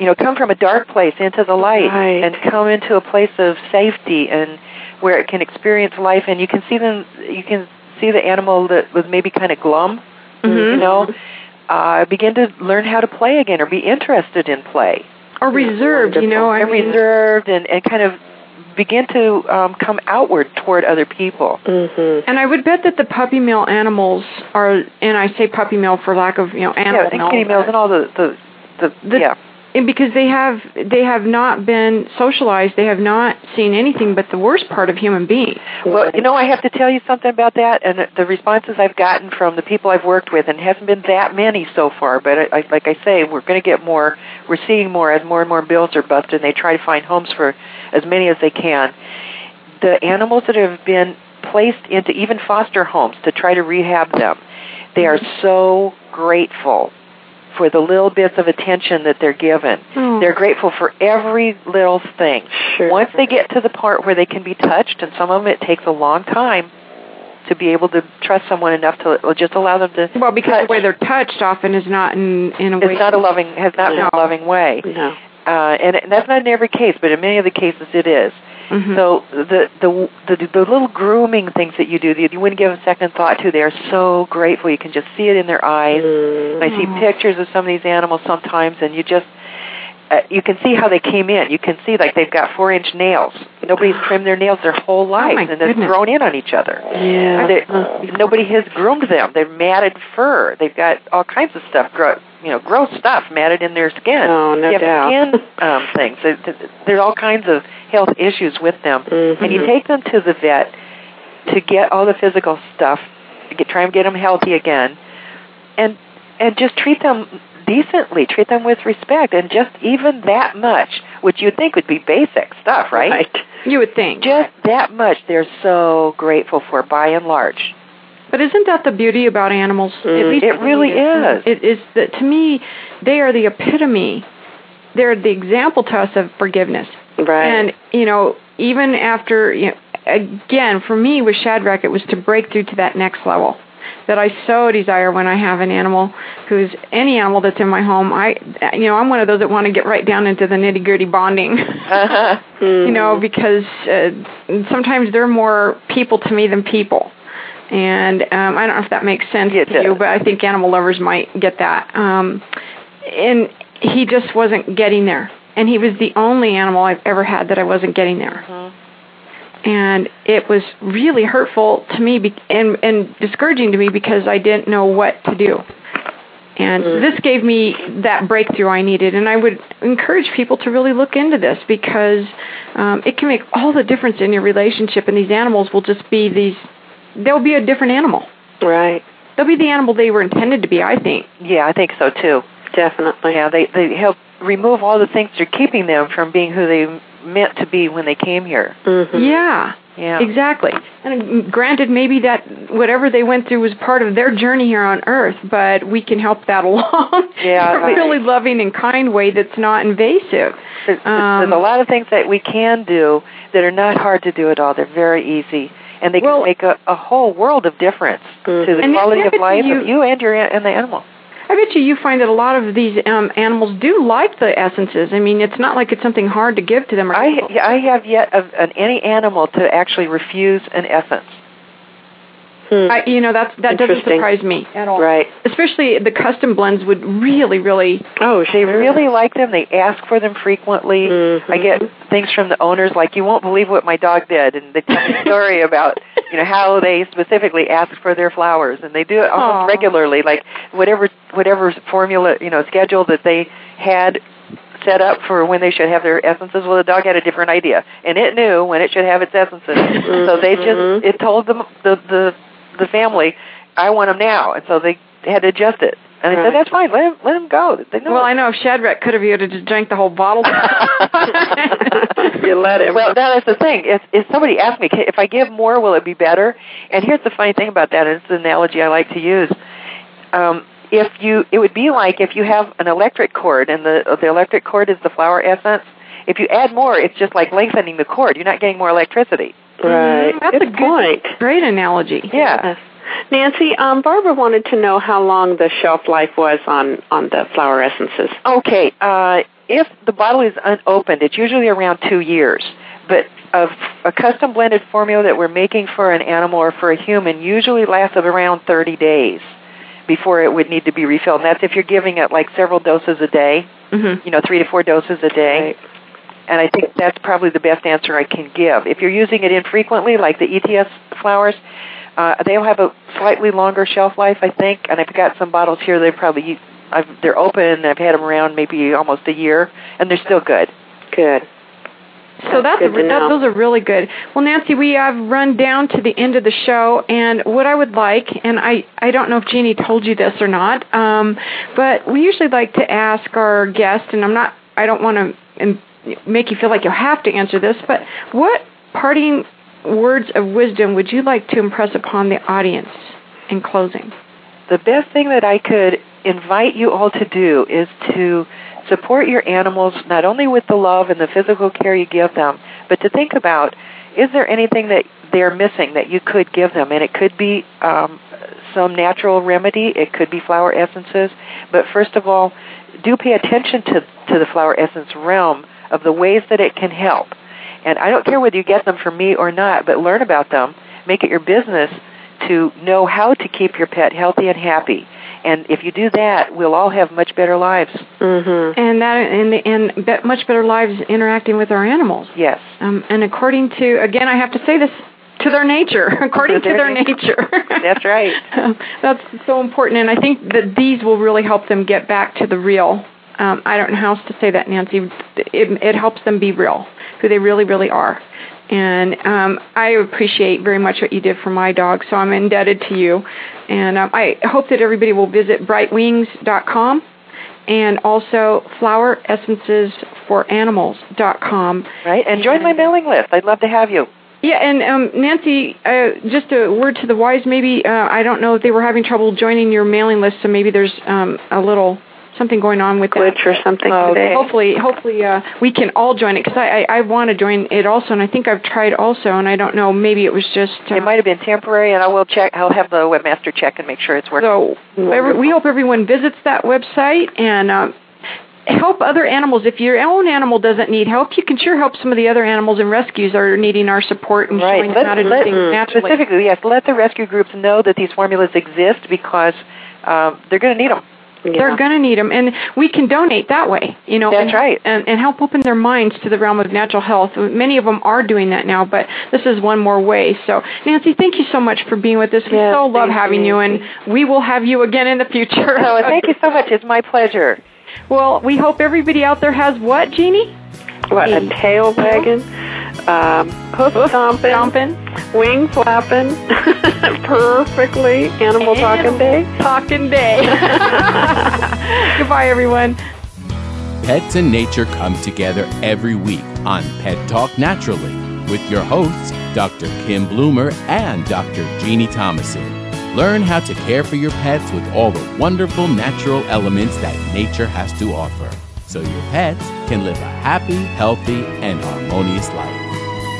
you know come from a dark place into the light Right. and come into a place of safety and where it can experience life and you can see them you can see the animal that was maybe kind of glum you Mhm. know uh begin to learn how to play again or be interested in play or reserved, you know. I and mean, reserved and and kind of begin to um come outward toward other people Mm-hmm. and I would bet that the puppy mill animals are, and I say puppy mill for lack of you know animal yeah, and mill, kitty mills and all the the, the, The- yeah and because they have they have not been socialized, they have not seen anything but the worst part of human beings Well, you know, I have to tell you something about that, and the responses I've gotten from the people I've worked with, and hasn't been that many so far, but I, like I say, we're going to get more. We're seeing more as more and more bills are busted, and they try to find homes for as many as they can. The animals that have been placed into even foster homes to try to rehab them, they are so grateful for the little bits of attention that they're given. Oh. They're grateful for every little thing. Sure. Once they get to the part where they can be touched, and some of them it takes a long time to be able to trust someone enough to just allow them to. Well, because touch. the way they're touched often is not in in a way. it's not a loving has not been a loving way, No. uh, and, and that's not in every case, but in many of the cases it is. Mhm. So the, the the the little grooming things that you do that you wouldn't give a second thought to, they are so grateful. You can just see it in their eyes. Mm. I see pictures of some of these animals sometimes, and you just uh, you can see how they came in. You can see like they've got four inch nails. Nobody's trimmed their nails their whole life, my and they're goodness. grown in on each other. Yeah. They, nobody has groomed them. They're matted fur. They've got all kinds of stuff, grow, you know, gross stuff matted in their skin. Oh, no they have doubt. skin um, things. There- there- There's all kinds of health issues with them, Mhm. and you take them to the vet to get all the physical stuff, get, try and get them healthy again. and and just treat them decently, treat them with respect, and just even that much, which you'd think would be basic stuff, right? Right. You would think. Just that much, they're so grateful for, by and large. But isn't that the beauty about animals? At mm, least It really mm-hmm. is. It is that to me, they are the epitome. They're the example to us of forgiveness. Right. And you know, even after you know, again, for me with Shadrach, it was to break through to that next level that I so desire when I have an animal who's any animal that's in my home. I, you know, I'm one of those that want to get right down into the nitty gritty bonding. You know, because uh, sometimes they're more people to me than people. And um, I don't know if that makes sense It to you, but I think animal lovers might get that. Um, and he just wasn't getting there. And he was the only animal I've ever had that I wasn't getting there. And it was really hurtful to me be- and, and discouraging to me because I didn't know what to do. And this gave me that breakthrough I needed. And I would encourage people to really look into this because um, it can make all the difference in your relationship. And these animals will just be these, they'll be a different animal. Right. They'll be the animal they were intended to be, I think. Yeah, I think so too. Definitely. Yeah, they they help remove all the things that are keeping them from being who they meant to be when they came here. Mm-hmm. Yeah. Yeah. Exactly. And granted, maybe that whatever they went through was part of their journey here on Earth, but we can help that along Yeah, in a really loving and kind way that's not invasive. There's, Um, there's a lot of things that we can do that are not hard to do at all. They're very easy, and they Well- can make a, a whole world of difference to the And quality of life you- of you and your and the animal. I bet you you find that a lot of these um, animals do like the essences. I mean, it's not like it's something hard to give to them. Or I I have yet of an, any animal to actually refuse an essence. Hmm. I, you know, that's that doesn't surprise me at all. Right. Especially the custom blends would really, really. Oh, They really like them. They ask for them frequently. Mhm. I mm-hmm. get things from the owners like, "You won't believe what my dog did," and they tell me a story about you know how they specifically ask for their flowers, and they do it almost Aw. regularly. Like whatever whatever formula you know schedule that they had set up for when they should have their essences. Well, the dog had a different idea, and it knew when it should have its essences. Mm-hmm. So they just mm-hmm. it told them the the the family, "I want them now," and so they had to adjust it. And they Right. said, "That's fine. Let him let him go." They know Well, it. I know if Shadrach could have, would have drank the whole bottle. you let him. Well, that is the thing. If, if somebody asked me, if I give more, will it be better? And here's the funny thing about that, and it's the analogy I like to use. Um, if you, it would be like if you have an electric cord, and the the electric cord is the flower essence. If you add more, it's just like lengthening the cord. You're not getting more electricity. Right. That's good a good, point. great analogy. Yeah. Yes. Nancy, um, Barbara wanted to know how long the shelf life was on on the flower essences. Okay. Uh, if the bottle is unopened, it's usually around two years. But a, a custom blended formula that we're making for an animal or for a human usually lasts of around 30 days before it would need to be refilled. And that's if you're giving it like several doses a day, Mm-hmm. you know, three to four doses a day. Right. And I think that's probably the best answer I can give. If you're using it infrequently, like the ETS flowers, uh, they'll have a slightly longer shelf life, I think. And I've got some bottles here. They probably I've, they're open. I've had them around maybe almost a year, and they're still good. Good. So that's, good to that, those are really good. Well, Nancy, we have run down to the end of the show, and what I would like, and I I don't know if Jeannie told you this or not, um, but we usually like to ask our guest, and I'm not, I don't want to make you feel like you have to answer this, but what parting words of wisdom would you like to impress upon the audience in closing? The best thing that I could invite you all to do is to support your animals not only with the love and the physical care you give them, but to think about is there anything that they're missing that you could give them? And it could be um, some natural remedy, it could be flower essences, but first of all, do pay attention to, to the flower essence realm of the ways that it can help. And I don't care whether you get them from me or not, but learn about them. Make it your business to know how to keep your pet healthy and happy. And if you do that, we'll all have much better lives. Mm-hmm. And that, and and be- much better lives interacting with our animals. Yes. Um, and according to, again, I have to say this, to their nature, according to their their nature. nature. That's right. Um, That's so important, and I think that these will really help them get back to the real. Um, I don't know how else to say that, Nancy. It, it helps them be real, who they really, really are. And um, I appreciate very much what you did for my dog, so I'm indebted to you. And um, I hope that everybody will visit brightwings.com and also floweressencesforanimals.com. Right, and join my mailing list. I'd love to have you. Yeah, and um, Nancy, uh, just a word to the wise. Maybe uh, I don't know if they were having trouble joining your mailing list, so maybe there's um, a little something going on with glitch that. or something Oh, today. Hopefully, hopefully uh, we can all join it because I, I, I want to join it also, and I think I've tried also, and I don't know. Maybe it was just. Uh, It might have been temporary, and I will check. I'll have the webmaster check and make sure it's working. So every, we hope everyone visits that website and uh, help other animals. If your own animal doesn't need help, you can sure help some of the other animals and rescues that are needing our support and right. showing them how to do let, things naturally. specifically, yes, let the rescue groups know that these formulas exist because um, they're going to need them. They're going to need them, and we can donate that way. You know, That's and, right. and, and help open their minds to the realm of natural health. Many of them are doing that now, but this is one more way. So, Nancy, thank you so much for being with us. We Yes, so love having you, and we will have you again in the future. Oh, thank you so much. It's my pleasure. Well, we hope everybody out there has what, Jeannie? What, a tail wagging, um, hoof stomping, Stomping. wing flapping, perfectly animal talking day. Talking day. Goodbye, everyone. Pets and nature come together every week on Pet Talk Naturally with your hosts, Dr. Kim Bloomer and Dr. Jeannie Thomason. Learn how to care for your pets with all the wonderful natural elements that nature has to offer so your pets can live a happy, healthy, and harmonious life.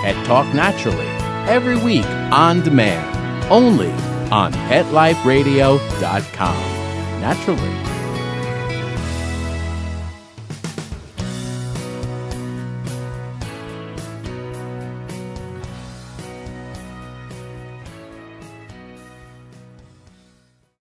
Pet Talk Naturally every week on demand only on PetLifeRadio.com. Naturally.